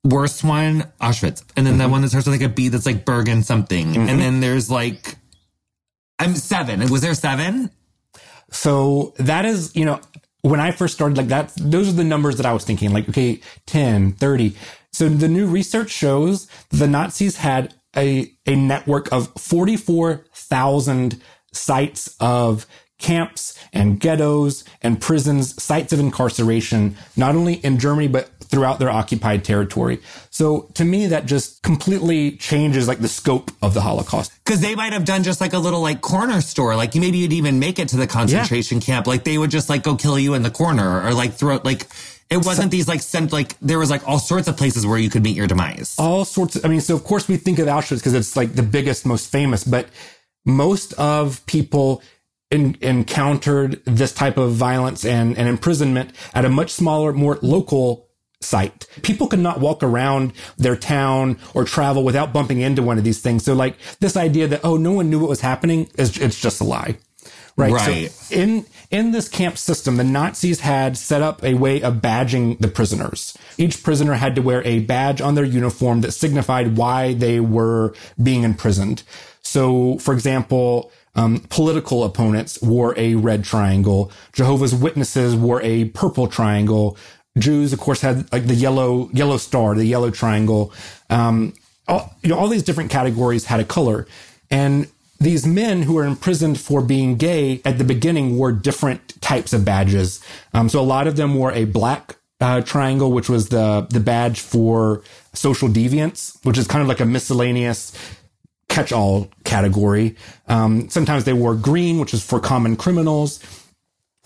worst one, Auschwitz. And then mm-hmm. that one that starts with like a B that's like Bergen something. Mm-hmm. And then there's like, I'm seven. Was there seven? So that is, you know, when I first started like that, those are the numbers that I was thinking like, okay, 10, 30. So the new research shows the Nazis had a, a network of 44,000 sites of camps and ghettos and prisons, sites of incarceration, not only in Germany, but throughout their occupied territory. So to me, that just completely changes like the scope of the Holocaust. Cause they might have done just like a little like corner store. Like maybe you'd even make it to the concentration yeah. camp. Like they would just like go kill you in the corner or like throw it like, it wasn't these like sent like there was like all sorts of places where you could meet your demise. All sorts. Of, I mean, so of course we think of Auschwitz because it's like the biggest, most famous, but most of people in, encountered this type of violence and, and imprisonment at a much smaller, more local site. People could not walk around their town or travel without bumping into one of these things. So like this idea that, oh, no one knew what was happening is, it's just a lie. Right. right. So in, in this camp system, the Nazis had set up a way of badging the prisoners. Each prisoner had to wear a badge on their uniform that signified why they were being imprisoned. So, for example, um, political opponents wore a red triangle. Jehovah's Witnesses wore a purple triangle. Jews, of course, had like the yellow yellow star, the yellow triangle. Um, all, you know, all these different categories had a color, and these men who were imprisoned for being gay at the beginning wore different types of badges. Um, so a lot of them wore a black uh, triangle, which was the the badge for social deviance, which is kind of like a miscellaneous catch-all category. Um, sometimes they wore green, which is for common criminals.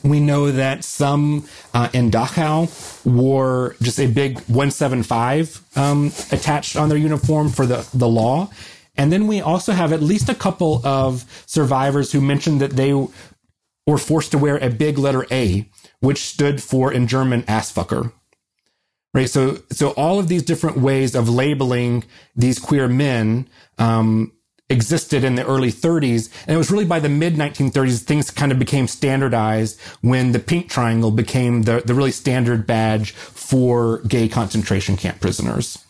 We know that some uh, in Dachau wore just a big 175 um, attached on their uniform for the, the law. And then we also have at least a couple of survivors who mentioned that they were forced to wear a big letter A, which stood for in German Assfucker. Right. So, so all of these different ways of labeling these queer men, um, existed in the early 30s. And it was really by the mid 1930s things kind of became standardized when the pink triangle became the, the really standard badge for gay concentration camp prisoners.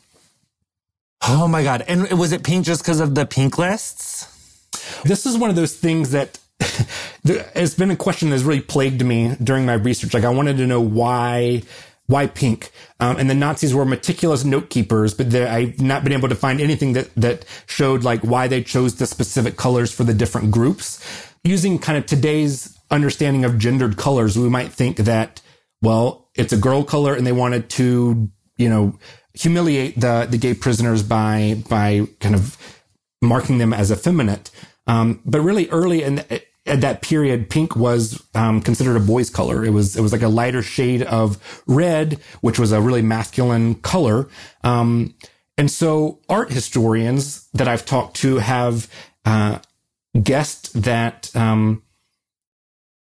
Oh my God. And was it pink just because of the pink lists? This is one of those things that it's been a question that's really plagued me during my research. Like I wanted to know why why pink? Um, and the Nazis were meticulous note keepers, but I've not been able to find anything that, that showed like why they chose the specific colors for the different groups. Using kind of today's understanding of gendered colors, we might think that, well, it's a girl color and they wanted to, you know, humiliate the, the gay prisoners by, by kind of marking them as effeminate. Um, but really early in, at that period, pink was um, considered a boy's color. It was it was like a lighter shade of red, which was a really masculine color. Um, and so, art historians that I've talked to have uh, guessed that um,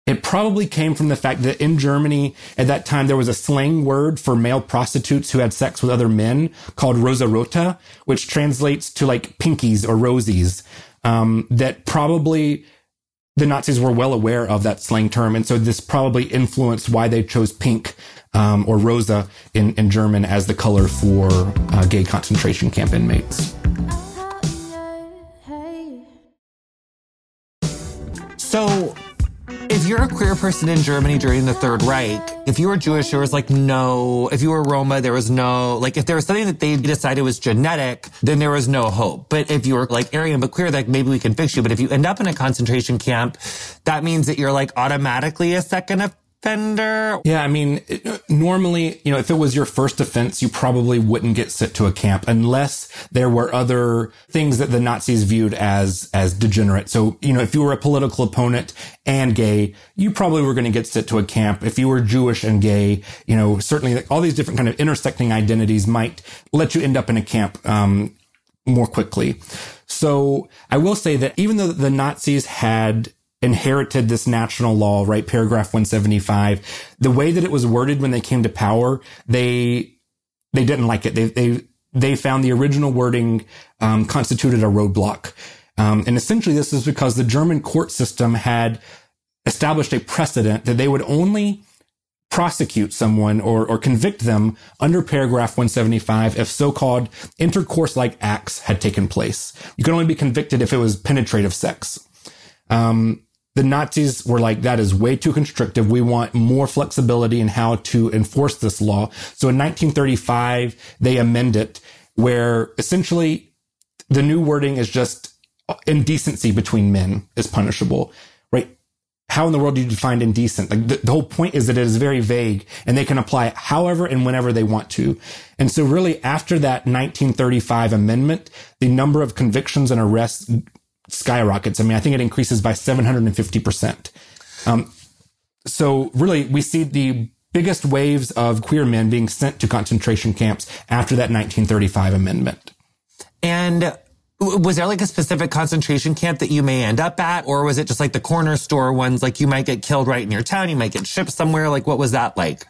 it probably came from the fact that in Germany at that time there was a slang word for male prostitutes who had sex with other men called Rosa Rota, which translates to like pinkies or rosies. Um, that probably the Nazis were well aware of that slang term, and so this probably influenced why they chose pink um, or rosa in, in German as the color for uh, gay concentration camp inmates. So, if you're a queer person in Germany during the Third Reich, if you were Jewish, there was like no, if you were Roma, there was no, like if there was something that they decided was genetic, then there was no hope. But if you were like Aryan but queer, like maybe we can fix you. But if you end up in a concentration camp, that means that you're like automatically a second offender. Yeah, I mean, normally, you know, if it was your first offense, you probably wouldn't get sent to a camp unless there were other things that the Nazis viewed as as degenerate. So, you know, if you were a political opponent and gay, you probably were going to get sent to a camp. If you were Jewish and gay, you know, certainly all these different kind of intersecting identities might let you end up in a camp um, more quickly. So I will say that even though the Nazis had inherited this national law, right? Paragraph 175. The way that it was worded when they came to power, they, they didn't like it. They, they, they found the original wording, um, constituted a roadblock. Um, and essentially this is because the German court system had established a precedent that they would only prosecute someone or, or convict them under paragraph 175 if so-called intercourse-like acts had taken place. You could only be convicted if it was penetrative sex. Um, the Nazis were like, that is way too constrictive. We want more flexibility in how to enforce this law. So in 1935, they amend it where essentially the new wording is just indecency between men is punishable, right? How in the world do you define indecent? Like the, the whole point is that it is very vague and they can apply it however and whenever they want to. And so really after that 1935 amendment, the number of convictions and arrests skyrockets. I mean, I think it increases by 750%. Um, so really, we see the biggest waves of queer men being sent to concentration camps after that 1935 amendment. And was there like a specific concentration camp that you may end up at? Or was it just like the corner store ones? Like you might get killed right in your town. You might get shipped somewhere. Like what was that like?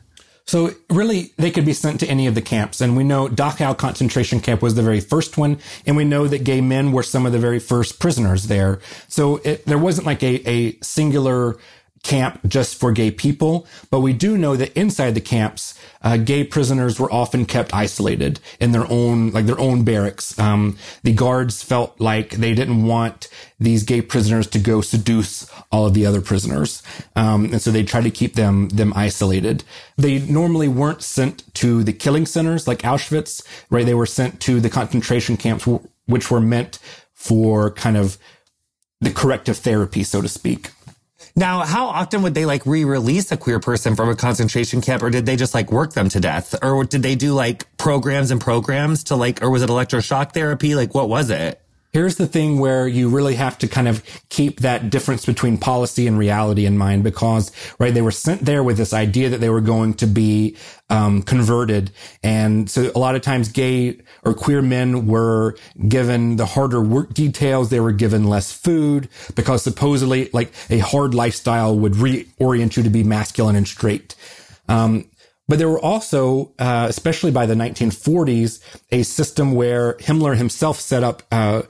So really, they could be sent to any of the camps. And we know Dachau concentration camp was the very first one. And we know that gay men were some of the very first prisoners there. So it, there wasn't like a, a singular camp just for gay people, but we do know that inside the camps, uh, gay prisoners were often kept isolated in their own, like their own barracks. Um, the guards felt like they didn't want these gay prisoners to go seduce all of the other prisoners, um, and so they tried to keep them them isolated. They normally weren't sent to the killing centers like Auschwitz, right? They were sent to the concentration camps, which were meant for kind of the corrective therapy, so to speak. Now, how often would they like re-release a queer person from a concentration camp or did they just like work them to death? Or did they do like programs and programs to like, or was it electroshock therapy? Like what was it? Here's the thing where you really have to kind of keep that difference between policy and reality in mind because, right, they were sent there with this idea that they were going to be um, converted. And so a lot of times gay or queer men were given the harder work details. They were given less food because supposedly like a hard lifestyle would reorient you to be masculine and straight. Um, but there were also, uh, especially by the 1940s, a system where Himmler himself set up uh,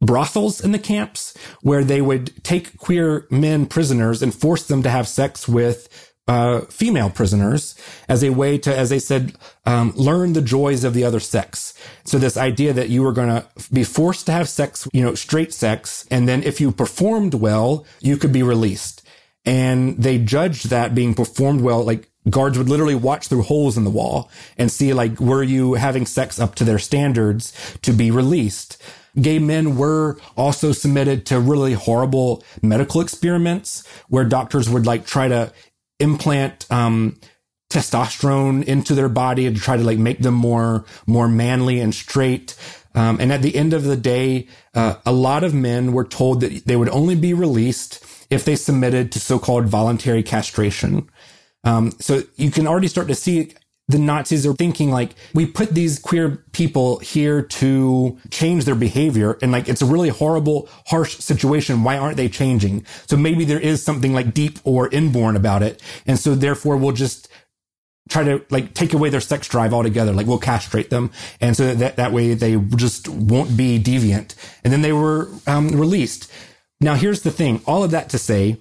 brothels in the camps where they would take queer men prisoners and force them to have sex with uh, female prisoners as a way to, as they said, um, learn the joys of the other sex. So this idea that you were going to be forced to have sex, you know, straight sex, and then if you performed well, you could be released. And they judged that being performed well, like guards would literally watch through holes in the wall and see like, were you having sex up to their standards to be released? Gay men were also submitted to really horrible medical experiments where doctors would like try to implant, um, testosterone into their body and try to like make them more, more manly and straight. Um, and at the end of the day, uh, a lot of men were told that they would only be released if they submitted to so-called voluntary castration. Um, so you can already start to see the Nazis are thinking like, we put these queer people here to change their behavior. And like, it's a really horrible, harsh situation. Why aren't they changing? So maybe there is something like deep or inborn about it. And so therefore we'll just try to like take away their sex drive altogether. Like we'll castrate them. And so that, that way they just won't be deviant. And then they were um, released. Now here's the thing. All of that to say,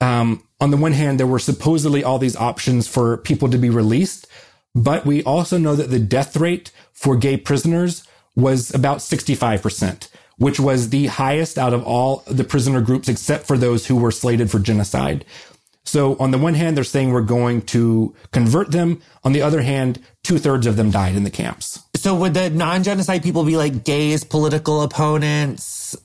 um, on the one hand, there were supposedly all these options for people to be released, but we also know that the death rate for gay prisoners was about 65%, which was the highest out of all the prisoner groups except for those who were slated for genocide. So on the one hand, they're saying we're going to convert them. On the other hand, two thirds of them died in the camps. So would the non-genocide people be like gays, political opponents?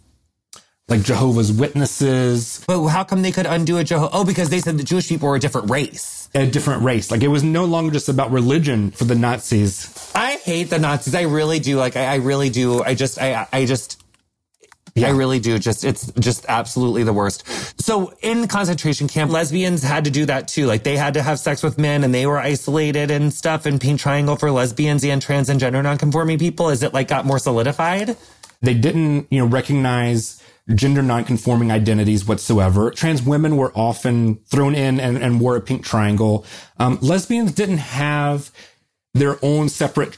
Like Jehovah's Witnesses. But how come they could undo a Jehovah? Oh, because they said the Jewish people were a different race. A different race. Like it was no longer just about religion for the Nazis. I hate the Nazis. I really do. Like I, I really do. I just, I, I just, yeah. I really do. Just, it's just absolutely the worst. So in concentration camp, lesbians had to do that too. Like they had to have sex with men and they were isolated and stuff and pink triangle for lesbians and trans and gender nonconforming people. Is it like got more solidified? They didn't, you know, recognize gender nonconforming identities whatsoever. Trans women were often thrown in and, and wore a pink triangle. Um, lesbians didn't have their own separate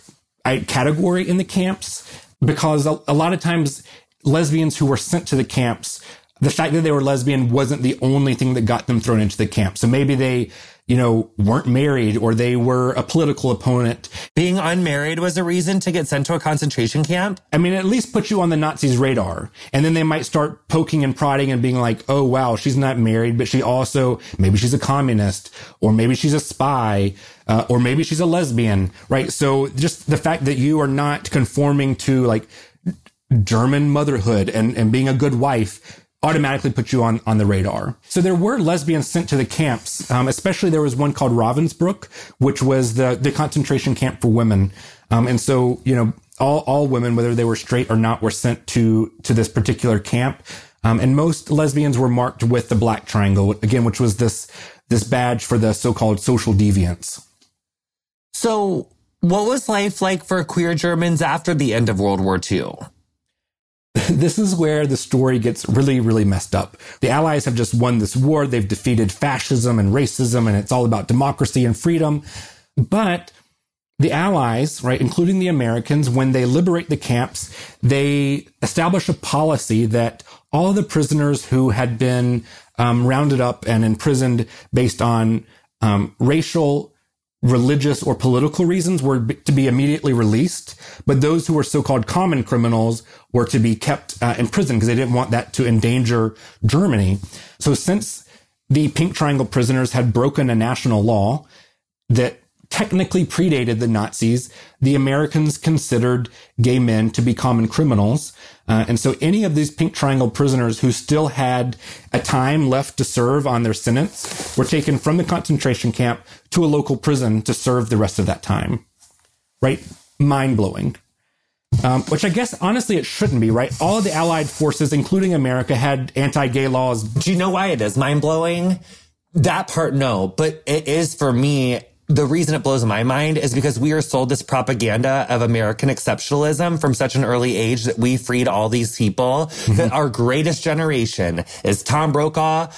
category in the camps because a, a lot of times lesbians who were sent to the camps the fact that they were lesbian wasn't the only thing that got them thrown into the camp. So maybe they you know, weren't married or they were a political opponent. Being unmarried was a reason to get sent to a concentration camp? I mean, at least put you on the Nazis' radar. And then they might start poking and prodding and being like, oh, wow, she's not married, but she also, maybe she's a communist or maybe she's a spy. Uh, or maybe she's a lesbian, right? So just the fact that you are not conforming to like German motherhood and, and being a good wife automatically put you on, on the radar. So there were lesbians sent to the camps. Um, especially there was one called Ravensbrück, which was the, the concentration camp for women. Um, and so, you know, all, all women, whether they were straight or not, were sent to, to this particular camp. Um, and most lesbians were marked with the black triangle, again, which was this, this badge for the so-called social deviants. So what was life like for queer Germans after the end of World War II? this is where the story gets really, really messed up. The Allies have just won this war. They've defeated fascism and racism, and it's all about democracy and freedom. But the Allies, right, including the Americans, when they liberate the camps, they establish a policy that all the prisoners who had been um, rounded up and imprisoned based on um, racial religious or political reasons were to be immediately released, but those who were so-called common criminals were to be kept uh, in prison because they didn't want that to endanger Germany. So since the Pink Triangle prisoners had broken a national law that technically predated the Nazis, the Americans considered gay men to be common criminals. Uh, and so any of these Pink Triangle prisoners who still had a time left to serve on their sentence were taken from the concentration camp to a local prison to serve the rest of that time. Right? Mind blowing. Um, which I guess honestly it shouldn't be, right? All of the Allied forces, including America, had anti-gay laws. Do you know why it is mind blowing? That part, no, but it is for me the reason it blows my mind is because we are sold this propaganda of American exceptionalism from such an early age that we freed all these people. Mm-hmm. That our greatest generation is Tom Brokaw,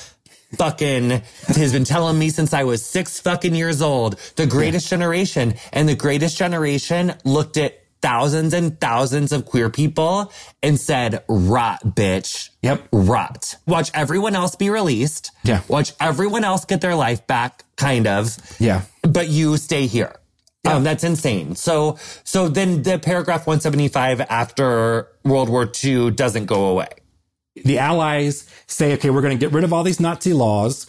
fucking has been telling me since I was six fucking years old, the greatest generation. And the greatest generation looked at thousands and thousands of queer people and said, rot, bitch. Yep. Rot. Watch everyone else be released. Yeah. Watch everyone else get their life back, kind of. Yeah. But you stay here. Yeah. Um, that's insane. So, so then the paragraph 175 after World War II doesn't go away. The Allies say, okay, we're going to get rid of all these Nazi laws.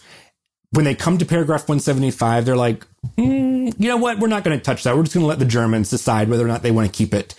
When they come to paragraph 175, they're like, mm, you know what? We're not going to touch that. We're just going to let the Germans decide whether or not they want to keep it.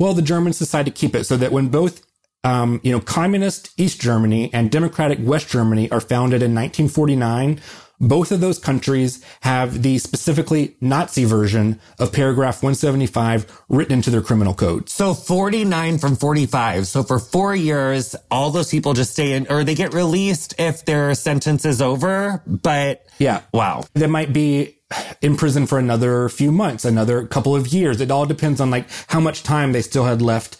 Well, the Germans decide to keep it so that when both, um, you know, communist East Germany and democratic West Germany are founded in 1949 Both of those countries have the specifically Nazi version of paragraph 175 written into their criminal code. So 49 from 45. So for four years, all those people just stay in, or they get released if their sentence is over. But yeah, wow. There might be in prison for another few months, another couple of years. It all depends on like how much time they still had left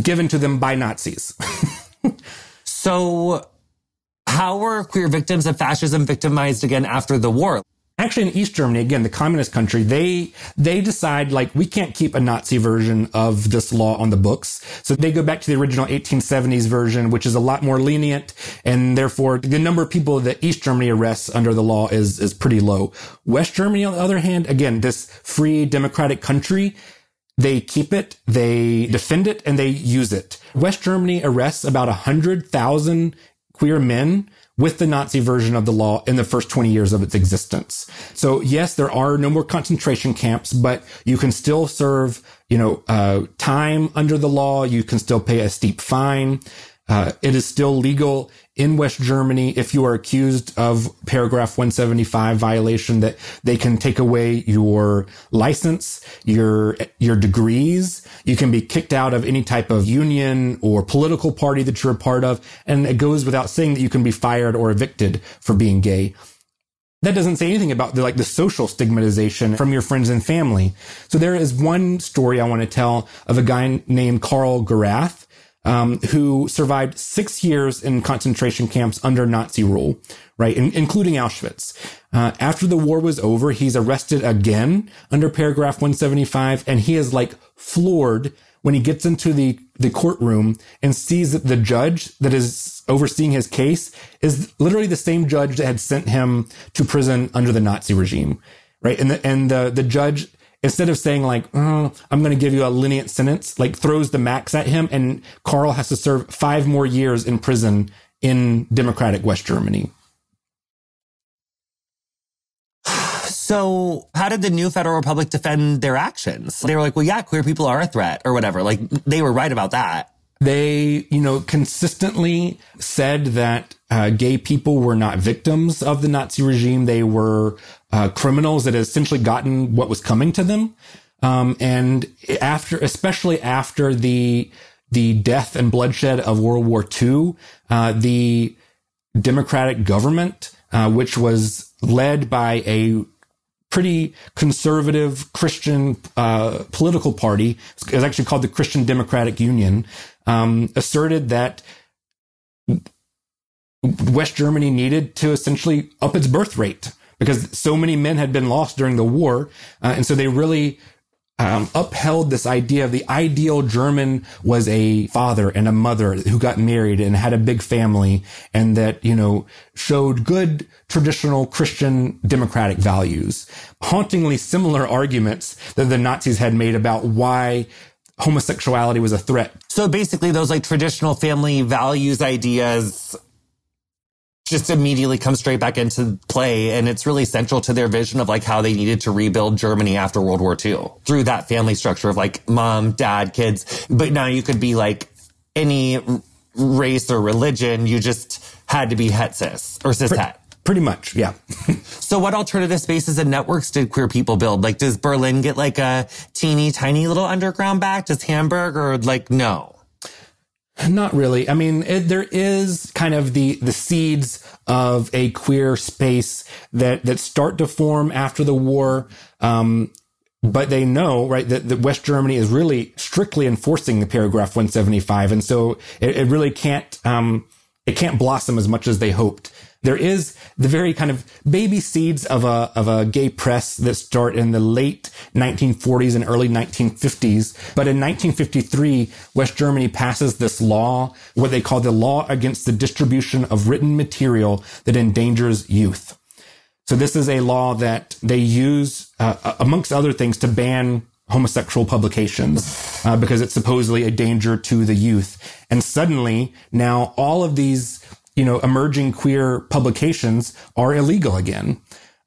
given to them by Nazis. so how were queer victims of fascism victimized again after the war? Actually, in East Germany, again, the communist country, they they decide like we can't keep a Nazi version of this law on the books, so they go back to the original 1870s version, which is a lot more lenient, and therefore the number of people that East Germany arrests under the law is is pretty low. West Germany, on the other hand, again, this free democratic country, they keep it, they defend it, and they use it. West Germany arrests about a hundred thousand queer men with the Nazi version of the law in the first 20 years of its existence. So yes, there are no more concentration camps, but you can still serve, you know, uh, time under the law. You can still pay a steep fine. Uh, it is still legal in West Germany if you are accused of paragraph 175 violation that they can take away your license, your, your degrees. You can be kicked out of any type of union or political party that you're a part of. And it goes without saying that you can be fired or evicted for being gay. That doesn't say anything about the, like the social stigmatization from your friends and family. So there is one story I want to tell of a guy named Karl Gorath um, who survived six years in concentration camps under Nazi rule, right, in, including Auschwitz. Uh, after the war was over, he's arrested again under paragraph 175, and he is like floored when he gets into the, the courtroom and sees that the judge that is overseeing his case is literally the same judge that had sent him to prison under the Nazi regime, right? And the, and the, the judge instead of saying like, oh, I'm going to give you a lenient sentence, like throws the max at him. And Karl has to serve five more years in prison in democratic West Germany. So how did the new Federal Republic defend their actions? They were like, well, yeah, queer people are a threat or whatever. Like they were right about that. They, you know, consistently said that uh, gay people were not victims of the Nazi regime. They were uh, criminals that had essentially gotten what was coming to them. Um, and after, especially after the the death and bloodshed of World War II, uh, the democratic government, uh, which was led by a pretty conservative Christian uh, political party, is actually called the Christian Democratic Union, um, asserted that West Germany needed to essentially up its birth rate because so many men had been lost during the war. Uh, and so they really um, upheld this idea of the ideal German was a father and a mother who got married and had a big family and that, you know, showed good traditional Christian democratic values. Hauntingly similar arguments that the Nazis had made about why homosexuality was a threat. So basically those like traditional family values ideas just immediately come straight back into play. And it's really central to their vision of like how they needed to rebuild Germany after World War II through that family structure of like mom, dad, kids. But now you could be like any race or religion. You just had to be het cis or cis het. Pretty much, yeah. so what alternative spaces and networks did queer people build? Like, does Berlin get like a teeny tiny little underground back? Does Hamburg or like, no? Not really. I mean, it, there is kind of the the seeds of a queer space that that start to form after the war. Um, but they know, right, that, that West Germany is really strictly enforcing the paragraph 175. And so it, it really can't, um, it can't blossom as much as they hoped. There is the very kind of baby seeds of a, of a gay press that start in the late 1940s and early 1950s. But in 1953, West Germany passes this law, what they call the law against the distribution of written material that endangers youth. So this is a law that they use, uh, amongst other things, to ban homosexual publications uh, because it's supposedly a danger to the youth. And suddenly, now all of these you know, emerging queer publications are illegal again.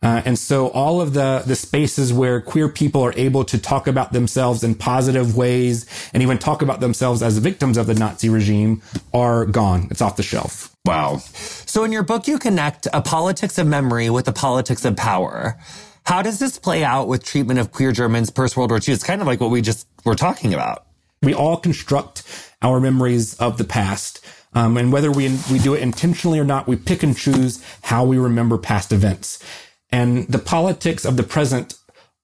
Uh, and so all of the, the spaces where queer people are able to talk about themselves in positive ways and even talk about themselves as victims of the Nazi regime are gone. It's off the shelf. Wow. So in your book, you connect a politics of memory with a politics of power. How does this play out with treatment of queer Germans post World War II? It's kind of like what we just were talking about. We all construct our memories of the past. Um, and whether we, we do it intentionally or not, we pick and choose how we remember past events. And the politics of the present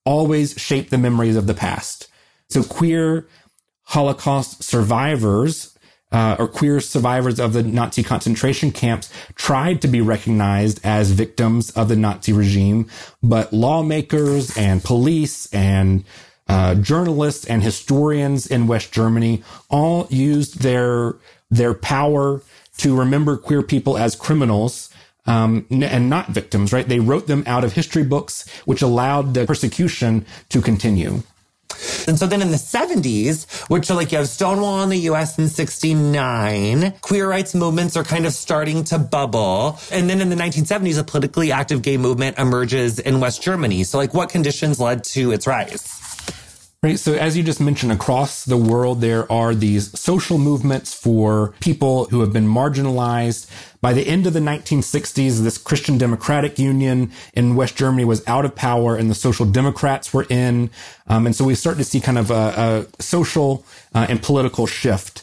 always shape the memories of the past. So queer Holocaust survivors uh, or queer survivors of the Nazi concentration camps tried to be recognized as victims of the Nazi regime, but lawmakers and police and uh, journalists and historians in West Germany all used their their power to remember queer people as criminals um, and not victims. Right? They wrote them out of history books, which allowed the persecution to continue. And so then in the 70s, which are like you have Stonewall in the US in 69, queer rights movements are kind of starting to bubble. And then in the 1970s, a politically active gay movement emerges in West Germany. So like what conditions led to its rise? Right. So as you just mentioned, across the world, there are these social movements for people who have been marginalized. By the end of the 1960s, this Christian Democratic Union in West Germany was out of power and the Social Democrats were in. Um, and so we start to see kind of a, a social uh, and political shift.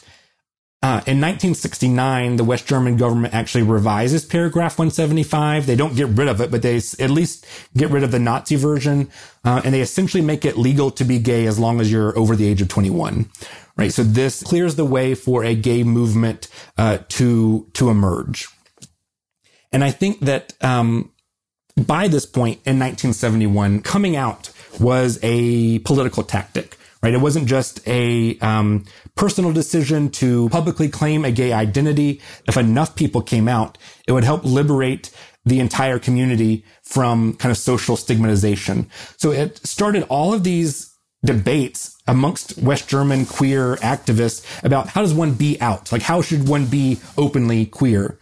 Uh, in 1969, the West German government actually revises paragraph 175. They don't get rid of it, but they at least get rid of the Nazi version, uh, and they essentially make it legal to be gay as long as you're over the age of 21. Right. So this clears the way for a gay movement uh, to to emerge. And I think that um, by this point in 1971, coming out was a political tactic right? It wasn't just a um, personal decision to publicly claim a gay identity. If enough people came out, it would help liberate the entire community from kind of social stigmatization. So it started all of these debates amongst West German queer activists about how does one be out? Like, how should one be openly queer?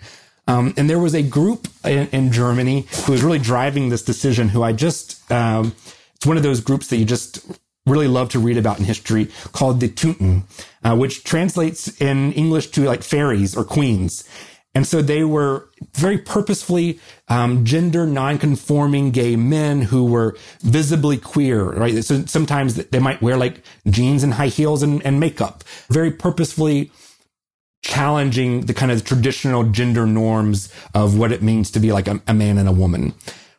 Um, and there was a group in, in, Germany who was really driving this decision who I just, um, it's one of those groups that you just really love to read about in history called the Tunten, uh, which translates in English to like fairies or queens. And so they were very purposefully um, gender non-conforming gay men who were visibly queer, right? So sometimes they might wear like jeans and high heels and, and makeup, very purposefully challenging the kind of traditional gender norms of what it means to be like a, a man and a woman,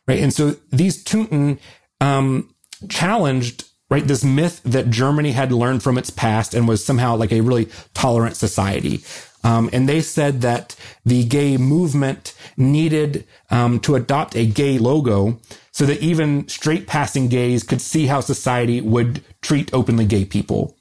right? And so these Tunten um, challenged right? This myth that Germany had learned from its past and was somehow like a really tolerant society. Um, and they said that the gay movement needed um, to adopt a gay logo so that even straight passing gays could see how society would treat openly gay people.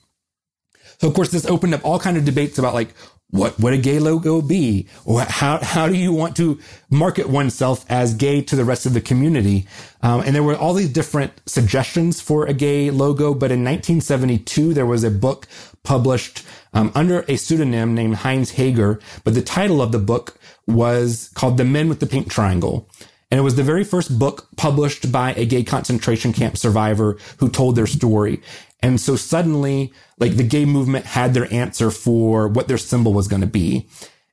So of course, this opened up all kind of debates about like, what would a gay logo be? Or how, how do you want to market oneself as gay to the rest of the community? Um, and there were all these different suggestions for a gay logo. But in 1972, there was a book published um, under a pseudonym named Heinz Heger. But the title of the book was called The Men with the Pink Triangle. And it was the very first book published by a gay concentration camp survivor who told their story. And so suddenly, like the gay movement had their answer for what their symbol was going to be.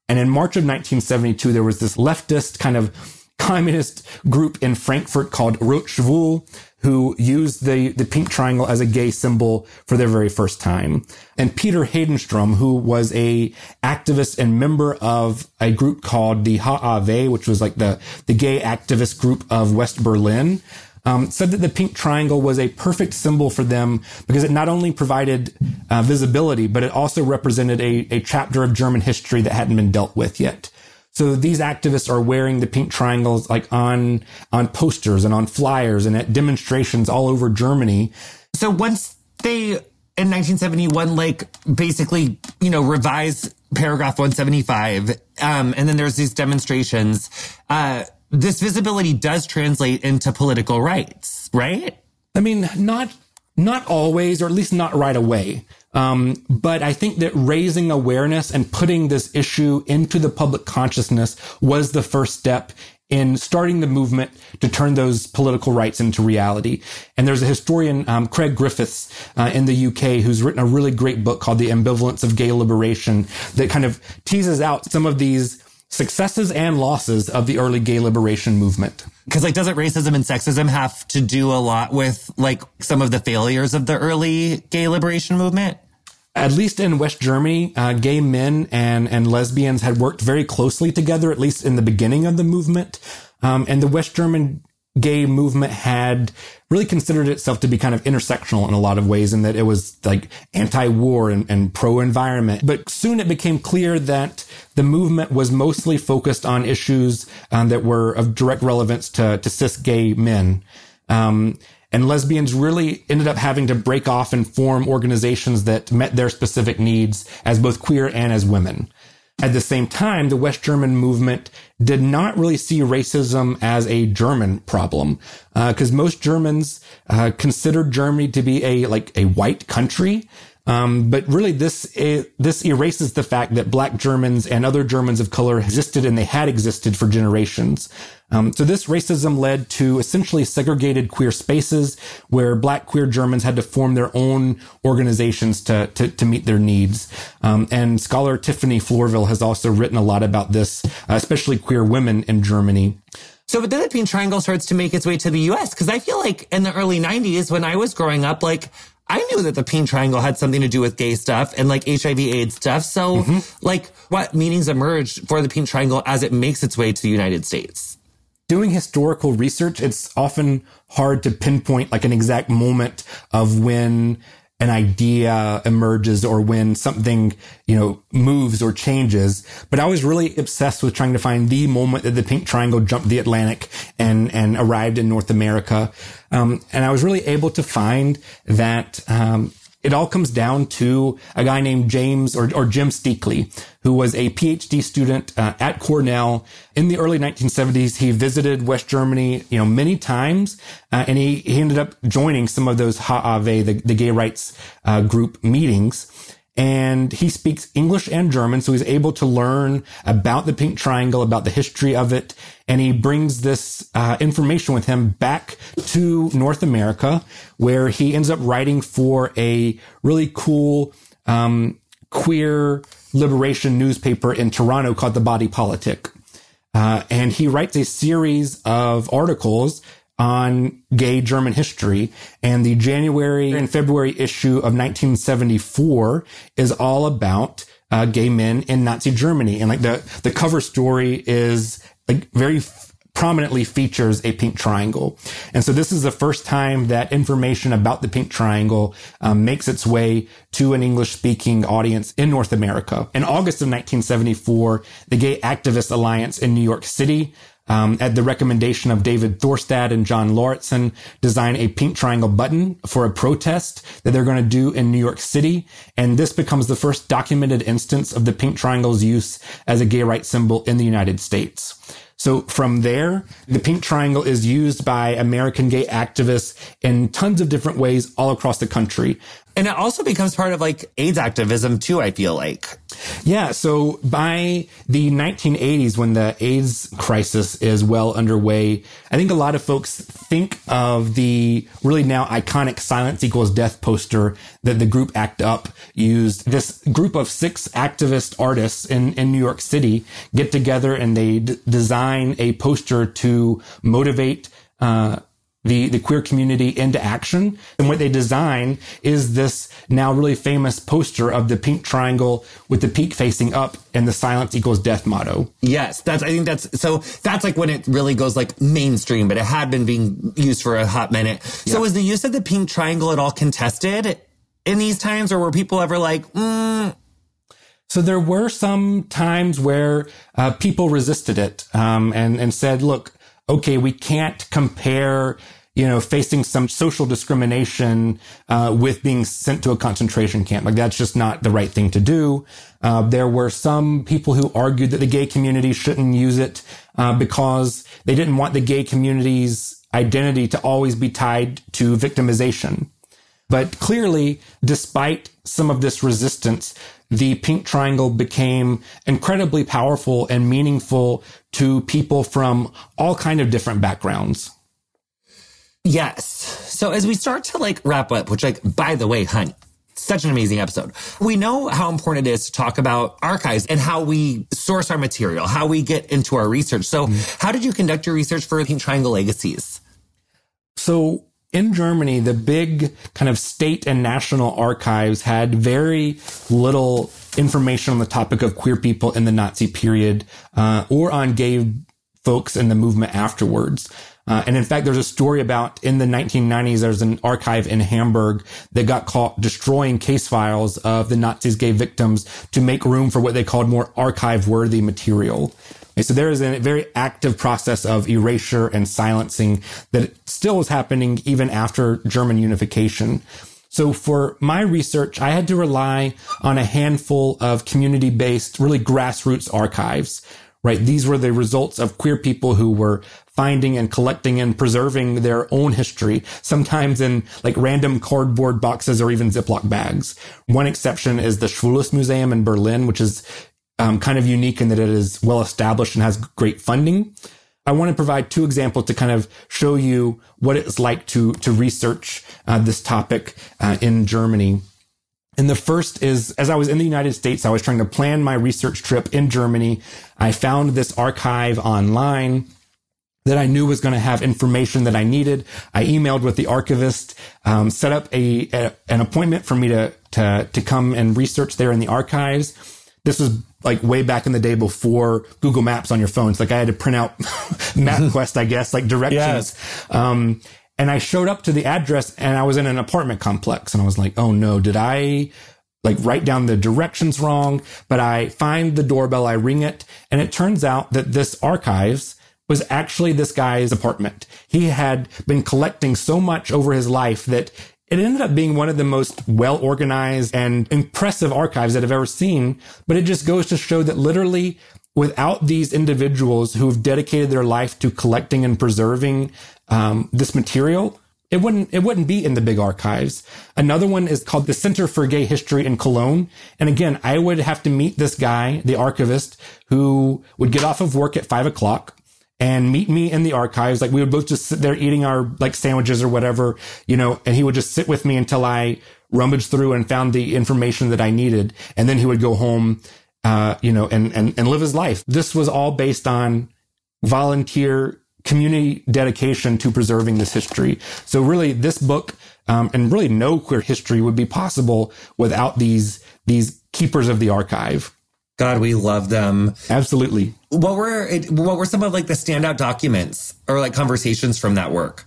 And in March of 1972, there was this leftist kind of communist group in Frankfurt called Rot Schwul who used the, the pink triangle as a gay symbol for their very first time. And Peter Hedenström, who was a activist and member of a group called the HAW, which was like the, the gay activist group of West Berlin, um, said that the pink triangle was a perfect symbol for them because it not only provided uh, visibility, but it also represented a, a chapter of German history that hadn't been dealt with yet. So these activists are wearing the pink triangles like on, on posters and on flyers and at demonstrations all over Germany. So once they, in 1971, like basically, you know, revise paragraph 175, um, and then there's these demonstrations, uh, this visibility does translate into political rights, right? I mean, not, not always, or at least not right away. Um, but I think that raising awareness and putting this issue into the public consciousness was the first step in starting the movement to turn those political rights into reality. And there's a historian, um, Craig Griffiths, uh, in the UK, who's written a really great book called The Ambivalence of Gay Liberation that kind of teases out some of these successes and losses of the early gay liberation movement. Cause like, doesn't racism and sexism have to do a lot with like some of the failures of the early gay liberation movement? At least in West Germany, uh, gay men and, and lesbians had worked very closely together, at least in the beginning of the movement. Um, and the West German gay movement had really considered itself to be kind of intersectional in a lot of ways in that it was like anti-war and, and pro-environment. But soon it became clear that the movement was mostly focused on issues um, that were of direct relevance to, to cis gay men. Um, and lesbians really ended up having to break off and form organizations that met their specific needs as both queer and as women. At the same time, the West German movement did not really see racism as a German problem, because uh, most Germans uh, considered Germany to be a like a white country. Um, but really, this this erases the fact that Black Germans and other Germans of color existed and they had existed for generations. Um, so this racism led to essentially segregated queer spaces where Black queer Germans had to form their own organizations to to, to meet their needs. Um, and scholar Tiffany Florvil has also written a lot about this, uh, especially queer women in Germany. So, but then the Pink Triangle starts to make its way to the US because I feel like in the early 90s, when I was growing up, like I knew that the pink triangle had something to do with gay stuff and like HIV AIDS stuff. So mm-hmm. like what meanings emerged for the pink triangle as it makes its way to the United States? Doing historical research, it's often hard to pinpoint like an exact moment of when an idea emerges or when something, you know, moves or changes. But I was really obsessed with trying to find the moment that the pink triangle jumped the Atlantic and, and arrived in North America. Um, and I was really able to find that, um, it all comes down to a guy named James or, or Jim Steakley, who was a PhD student uh, at Cornell in the early 1970s. He visited West Germany, you know, many times, uh, and he, he ended up joining some of those HAW, the, the gay rights uh, group meetings and he speaks English and German. So he's able to learn about the pink triangle, about the history of it. And he brings this uh, information with him back to North America, where he ends up writing for a really cool, um, queer liberation newspaper in Toronto called The Body Politic. Uh, and he writes a series of articles on gay German history. And the January and February issue of 1974 is all about uh, gay men in Nazi Germany. And like the, the cover story is like very f- prominently features a pink triangle. And so this is the first time that information about the pink triangle um, makes its way to an English speaking audience in North America. In August of 1974, the Gay Activist Alliance in New York City um, at the recommendation of David Thorstad and John Lauritsen, design a pink triangle button for a protest that they're going to do in New York City. And this becomes the first documented instance of the pink triangle's use as a gay rights symbol in the United States. So from there, the pink triangle is used by American gay activists in tons of different ways all across the country. And it also becomes part of like AIDS activism too, I feel like. Yeah. So by the 1980s, when the AIDS crisis is well underway, I think a lot of folks think of the really now iconic silence equals death poster that the group ACT UP used. This group of six activist artists in, in New York City get together and they d- design a poster to motivate, uh, the, the queer community into action. And what they design is this now really famous poster of the pink triangle with the peak facing up and the silence equals death motto. Yes, that's, I think that's, so that's like when it really goes like mainstream, but it had been being used for a hot minute. So yeah. is the use of the pink triangle at all contested in these times or were people ever like, mm, so there were some times where uh, people resisted it um, and and said, "Look, okay, we can't compare, you know, facing some social discrimination uh, with being sent to a concentration camp. Like that's just not the right thing to do. Uh, there were some people who argued that the gay community shouldn't use it uh, because they didn't want the gay community's identity to always be tied to victimization. But clearly, despite some of this resistance, the pink triangle became incredibly powerful and meaningful to people from all kind of different backgrounds. Yes. So as we start to like wrap up, which like, by the way, honey, such an amazing episode. We know how important it is to talk about archives and how we source our material, how we get into our research. So, mm-hmm. how did you conduct your research for Pink Triangle Legacies? So, in Germany, the big kind of state and national archives had very little information on the topic of queer people in the Nazi period uh, or on gay folks in the movement afterwards. Uh, and in fact, there's a story about in the 1990s, there's an archive in Hamburg that got caught destroying case files of the Nazis' gay victims to make room for what they called more archive worthy material. So there is a very active process of erasure and silencing that still is happening even after German unification. So for my research, I had to rely on a handful of community based, really grassroots archives, right? These were the results of queer people who were finding and collecting and preserving their own history, sometimes in like random cardboard boxes or even Ziploc bags. One exception is the Schwules Museum in Berlin, which is um, kind of unique in that it is well established and has great funding. I want to provide two examples to kind of show you what it's like to to research uh, this topic uh, in Germany. And the first is, as I was in the United States, I was trying to plan my research trip in Germany. I found this archive online that I knew was going to have information that I needed. I emailed with the archivist, um, set up a, a, an appointment for me to, to, to come and research there in the archives. This was like way back in the day before Google Maps on your phones. Like I had to print out MapQuest, I guess, like directions. Yes. Um, and I showed up to the address and I was in an apartment complex and I was like, oh no, did I like write down the directions wrong? But I find the doorbell, I ring it, and it turns out that this archives was actually this guy's apartment. He had been collecting so much over his life that it ended up being one of the most well organized and impressive archives that I've ever seen. But it just goes to show that literally without these individuals who have dedicated their life to collecting and preserving um, this material, it wouldn't it wouldn't be in the big archives. Another one is called the Center for Gay History in Cologne. And again, I would have to meet this guy, the archivist, who would get off of work at five o'clock and meet me in the archives. Like we would both just sit there eating our like sandwiches or whatever, you know, and he would just sit with me until I rummaged through and found the information that I needed. And then he would go home, uh, you know, and, and, and live his life. This was all based on volunteer community dedication to preserving this history. So really this book, um, and really no queer history would be possible without these, these keepers of the archive. God, we love them. Absolutely. What were it, what were some of like the standout documents or like conversations from that work?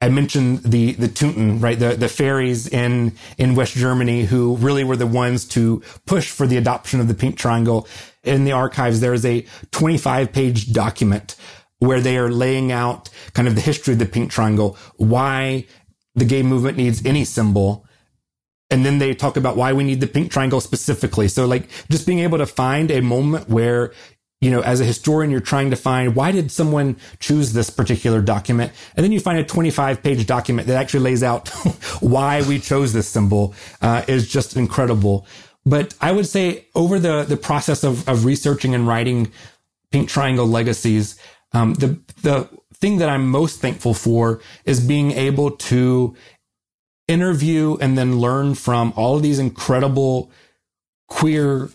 I mentioned the the Tunten, right? The the fairies in in West Germany who really were the ones to push for the adoption of the pink triangle. In the archives, there is a 25 page document where they are laying out kind of the history of the pink triangle, why the gay movement needs any symbol, and then they talk about why we need the pink triangle specifically. So like just being able to find a moment where, you know, as a historian, you're trying to find why did someone choose this particular document? And then you find a 25 page document that actually lays out why we chose this symbol, uh, is just incredible. But I would say over the, the process of, of researching and writing pink triangle legacies, um, the, the thing that I'm most thankful for is being able to interview and then learn from all of these incredible queer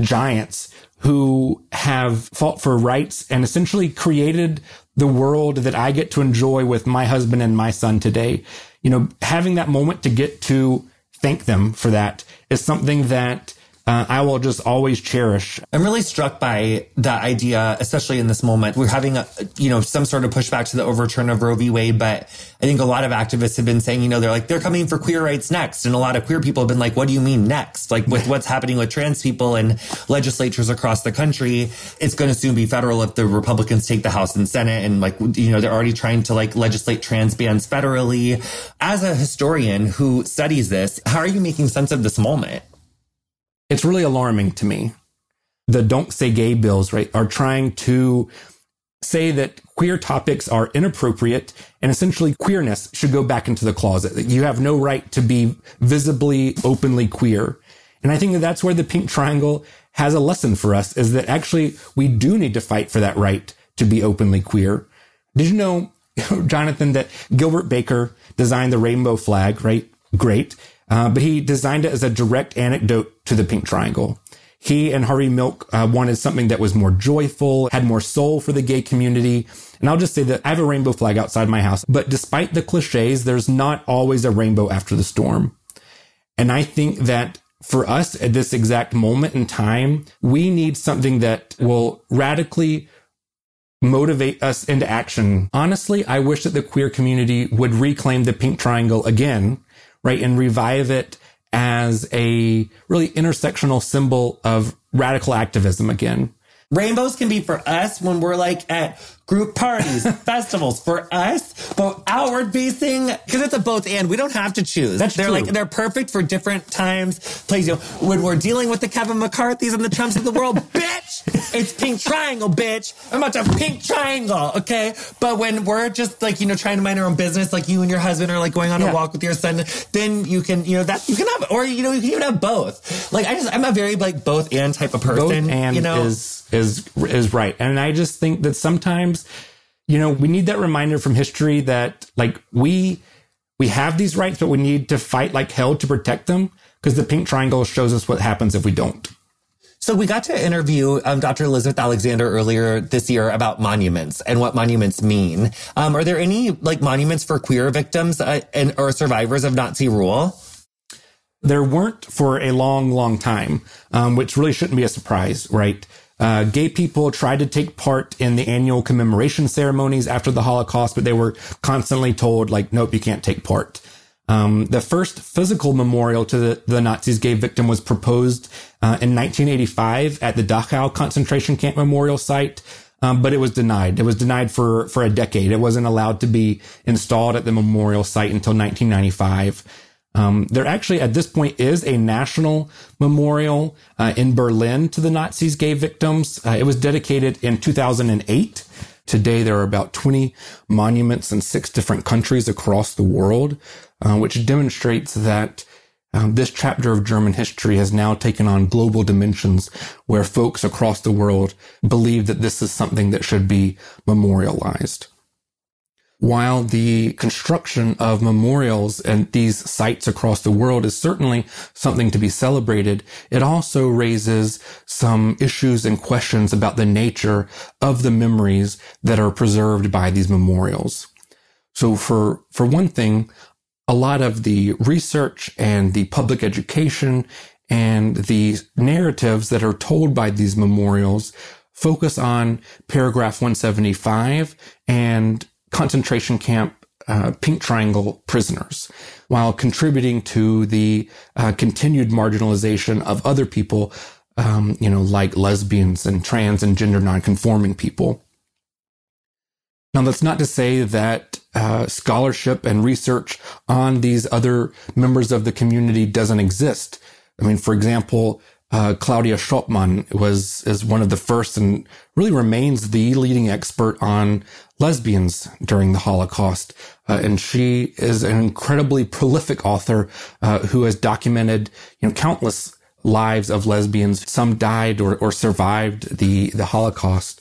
giants who have fought for rights and essentially created the world that I get to enjoy with my husband and my son today. You know, having that moment to get to thank them for that is something that uh, I will just always cherish. I'm really struck by that idea, especially in this moment. We're having a, you know, some sort of pushback to the overturn of Roe v. Wade, but I think a lot of activists have been saying, you know, they're like, they're coming for queer rights next. And a lot of queer people have been like, what do you mean next? Like with what's happening with trans people and legislatures across the country, it's going to soon be federal if the Republicans take the House and Senate. And like, you know, they're already trying to like legislate trans bans federally. As a historian who studies this, how are you making sense of this moment? It's really alarming to me. The don't say gay bills, right, are trying to say that queer topics are inappropriate and essentially queerness should go back into the closet. That you have no right to be visibly, openly queer. And I think that that's where the pink triangle has a lesson for us is that actually we do need to fight for that right to be openly queer. Did you know, Jonathan, that Gilbert Baker designed the rainbow flag, right? Great. Uh, but he designed it as a direct anecdote to the pink triangle. He and Harvey Milk uh, wanted something that was more joyful, had more soul for the gay community. And I'll just say that I have a rainbow flag outside my house, but despite the cliches, there's not always a rainbow after the storm. And I think that for us at this exact moment in time, we need something that will radically motivate us into action. Honestly, I wish that the queer community would reclaim the pink triangle again, right? And revive it as a really intersectional symbol of radical activism again. Rainbows can be for us when we're like at group parties, festivals for us, but outward facing because it's a both and. We don't have to choose. That's they're true. like they're perfect for different times, places. You know, when we're dealing with the Kevin McCarthy's and the Trumps of the world, bitch, it's pink triangle, bitch. I'm about to pink triangle, okay? But when we're just like you know trying to mind our own business, like you and your husband are like going on Yeah. a walk with your son, then you can you know that you can have or you know you can even have both. Like I just I'm a very like both and type of person. both and you know, is is is right and i just think that sometimes you know we need that reminder from history that like we we have these rights but we need to fight like hell to protect them because the pink triangle shows us what happens if we don't So we got to interview um, Dr. Elizabeth Alexander earlier this year about monuments and what monuments mean. Um, are there any like monuments for queer victims uh, and or survivors of Nazi rule? there weren't for a long, long time, um, which really shouldn't be a surprise, right? Uh, gay people tried to take part in the annual commemoration ceremonies after the Holocaust, but they were constantly told, like, nope, you can't take part. Um, the first physical memorial to the, the Nazis' gay victim was proposed uh, in 1985 at the Dachau concentration camp memorial site. Um, but it was denied. It was denied for, for a decade. It wasn't allowed to be installed at the memorial site until 1995. Um, there actually, at this point, is a national memorial uh, in Berlin to the Nazis' gay victims. Uh, it was dedicated in 2008. Today, there are about 20 monuments in six different countries across the world, uh, which demonstrates that um, this chapter of German history has now taken on global dimensions where folks across the world believe that this is something that should be memorialized. While the construction of memorials and these sites across the world is certainly something to be celebrated, it also raises some issues and questions about the nature of the memories that are preserved by these memorials. So for, for one thing, a lot of the research and the public education and the narratives that are told by these memorials focus on paragraph 175 and concentration camp uh, pink triangle prisoners while contributing to the uh, continued marginalization of other people um, you know like lesbians and trans and gender nonconforming people now, that's not to say that uh, scholarship and research on these other members of the community doesn't exist. I mean, for example, uh, Claudia Schoppmann was is one of the first and really remains the leading expert on lesbians during the Holocaust, uh, and she is an incredibly prolific author uh, who has documented you know countless lives of lesbians. Some died or, or survived the the Holocaust.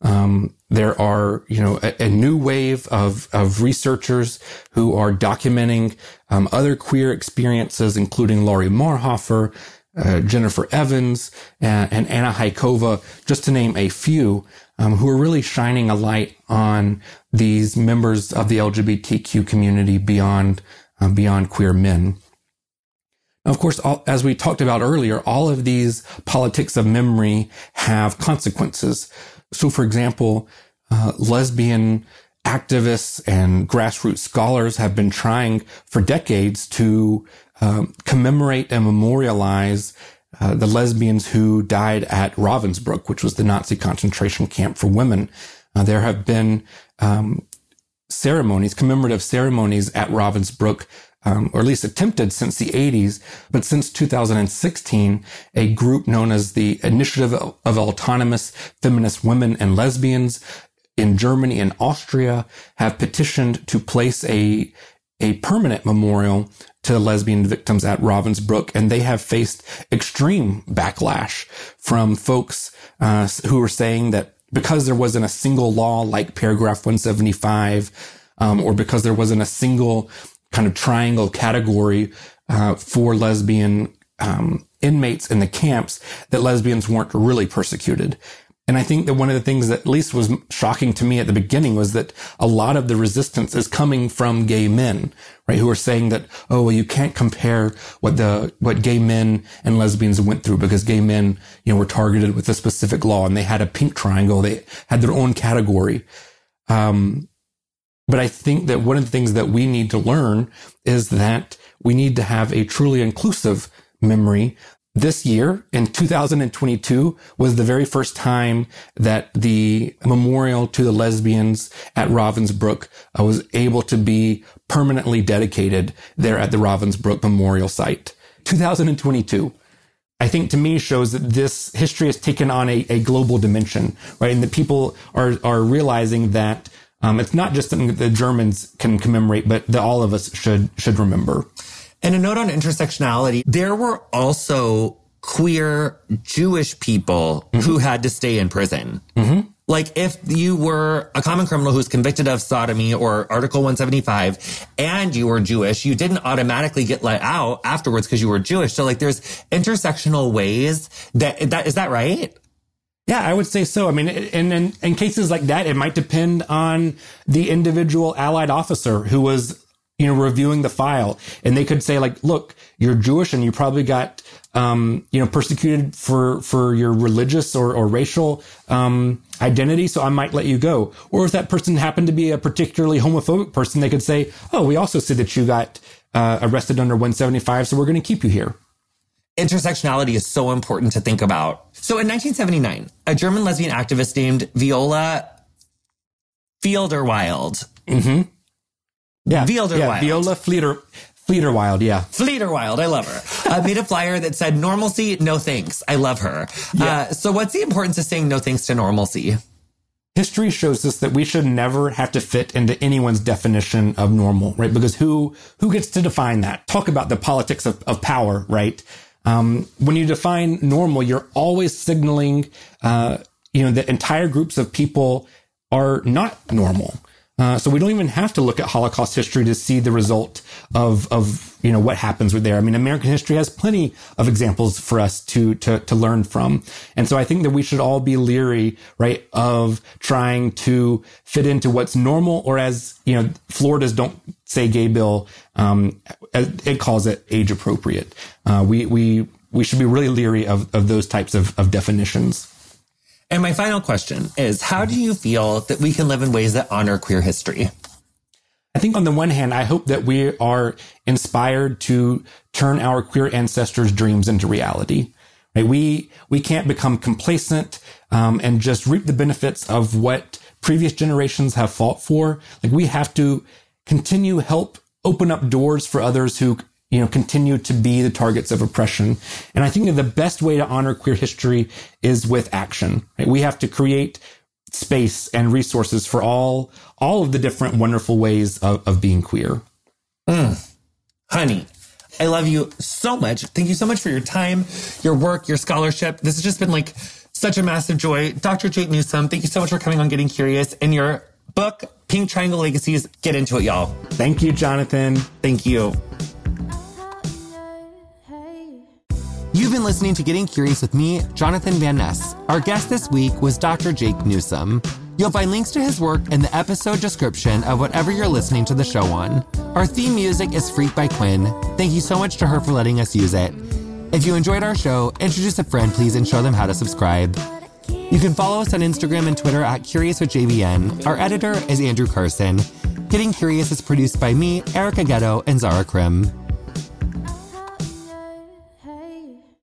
Um, there are, you know, a, a, new wave of, of researchers who are documenting um, other queer experiences, including Laurie Marhoefer, uh, Jennifer Evans, and, and, Anna Hájková, just to name a few, um, who are really shining a light on these members of the LGBTQ community beyond uh, beyond queer men. Now, of course, all, as we talked about earlier, all of these politics of memory have consequences. So, for example, uh, lesbian activists and grassroots scholars have been trying for decades to um, commemorate and memorialize uh, the lesbians who died at Ravensbrück, which was the Nazi concentration camp for women. Uh, there have been um, ceremonies, commemorative ceremonies at Ravensbrück um, or at least attempted since the 80s. But since 2016, a group known as the Initiative of Autonomous Feminist Women and Lesbians in Germany and Austria have petitioned to place a a permanent memorial to lesbian victims at Ravensbrück, and they have faced extreme backlash from folks uh, who are saying that because there wasn't a single law like paragraph 175, um, or because there wasn't a single kind of triangle category uh, for lesbian um, inmates in the camps that lesbians weren't really persecuted. And I think that one of the things that at least was shocking to me at the beginning was that a lot of the resistance is coming from gay men, right? Who are saying that, oh, well, you can't compare what the, what gay men and lesbians went through because gay men, you know, were targeted with a specific law and they had a pink triangle. They had their own category. Um, but I think that one of the things that we need to learn is that we need to have a truly inclusive memory this year in 2022 was the very first time that the memorial to the lesbians at Ravensbrück uh, was able to be permanently dedicated there at the Ravensbrück Memorial Site. 2022. I think to me shows that this history has taken on a, a global dimension, right? And that people are, are realizing that um, it's not just something that the Germans can commemorate, but that all of us should should remember. And a note on intersectionality. There were also queer Jewish people mm-hmm. who had to stay in prison. Mm-hmm. Like if you were a common criminal who's convicted of sodomy or Article 175 and you were Jewish, you didn't automatically get let out afterwards because you were Jewish. So like there's intersectional ways that, that, is that right? Yeah, I would say so. I mean, in, in, in cases like that, it might depend on the individual allied officer who was you know, reviewing the file and they could say like, look, you're Jewish and you probably got, um, you know, persecuted for, for your religious or, or racial, um, identity. So I might let you go. Or if that person happened to be a particularly homophobic person, they could say, oh, we also see that you got, uh, arrested under 175. So we're going to keep you here. Intersectionality is so important to think about. So in 1979, a German lesbian activist named Viola Fielderwild mm-hmm yeah. Viola yeah, Viola Fleeter. Fleeterwild, yeah. Fleeterwild, I love her. I made a flyer that said normalcy, no thanks. I love her. Yeah. Uh, so what's the importance of saying no thanks to normalcy? History shows us that we should never have to fit into anyone's definition of normal, right? Because who, who gets to define that? Talk about the politics of, of power, right? Um, when you define normal, you're always signaling, uh, you know, that entire groups of people are not normal. Uh, so we don't even have to look at Holocaust history to see the result of, of, you know, what happens with there. I mean, American history has plenty of examples for us to, to, to learn from. And so I think that we should all be leery, right, of trying to fit into what's normal or as, you know, Florida's don't say gay bill, um, it calls it age appropriate. Uh, we, we, we should be really leery of, of those types of, of definitions. And my final question is how do you feel that we can live in ways that honor queer history? I think on the one hand, I hope that we are inspired to turn our queer ancestors' dreams into reality. We we can't become complacent um, and just reap the benefits of what previous generations have fought for. Like we have to continue help open up doors for others who you know, continue to be the targets of oppression. And I think that the best way to honor queer history is with action. Right? We have to create space and resources for all, all of the different wonderful ways of, of being queer. Mm. Honey, I love you so much. Thank you so much for your time, your work, your scholarship. This has just been like such a massive joy. Dr. Jake Newsom, thank you so much for coming on Getting Curious and your book, Pink Triangle Legacies. Get into it, y'all. Thank you, Jonathan. Thank you. You've been listening to Getting Curious with me, Jonathan Van Ness. Our guest this week was Dr. Jake Newsom. You'll find links to his work in the episode description of whatever you're listening to the show on. Our theme music is Freak by Quin. Thank you so much to her for letting us use it. If you enjoyed our show, introduce a friend, please, and show them how to subscribe. You can follow us on Instagram and Twitter at Curious with JVN. Our editor is Andrew Carson. Getting Curious is produced by me, Erica Getto, and Zara Krim.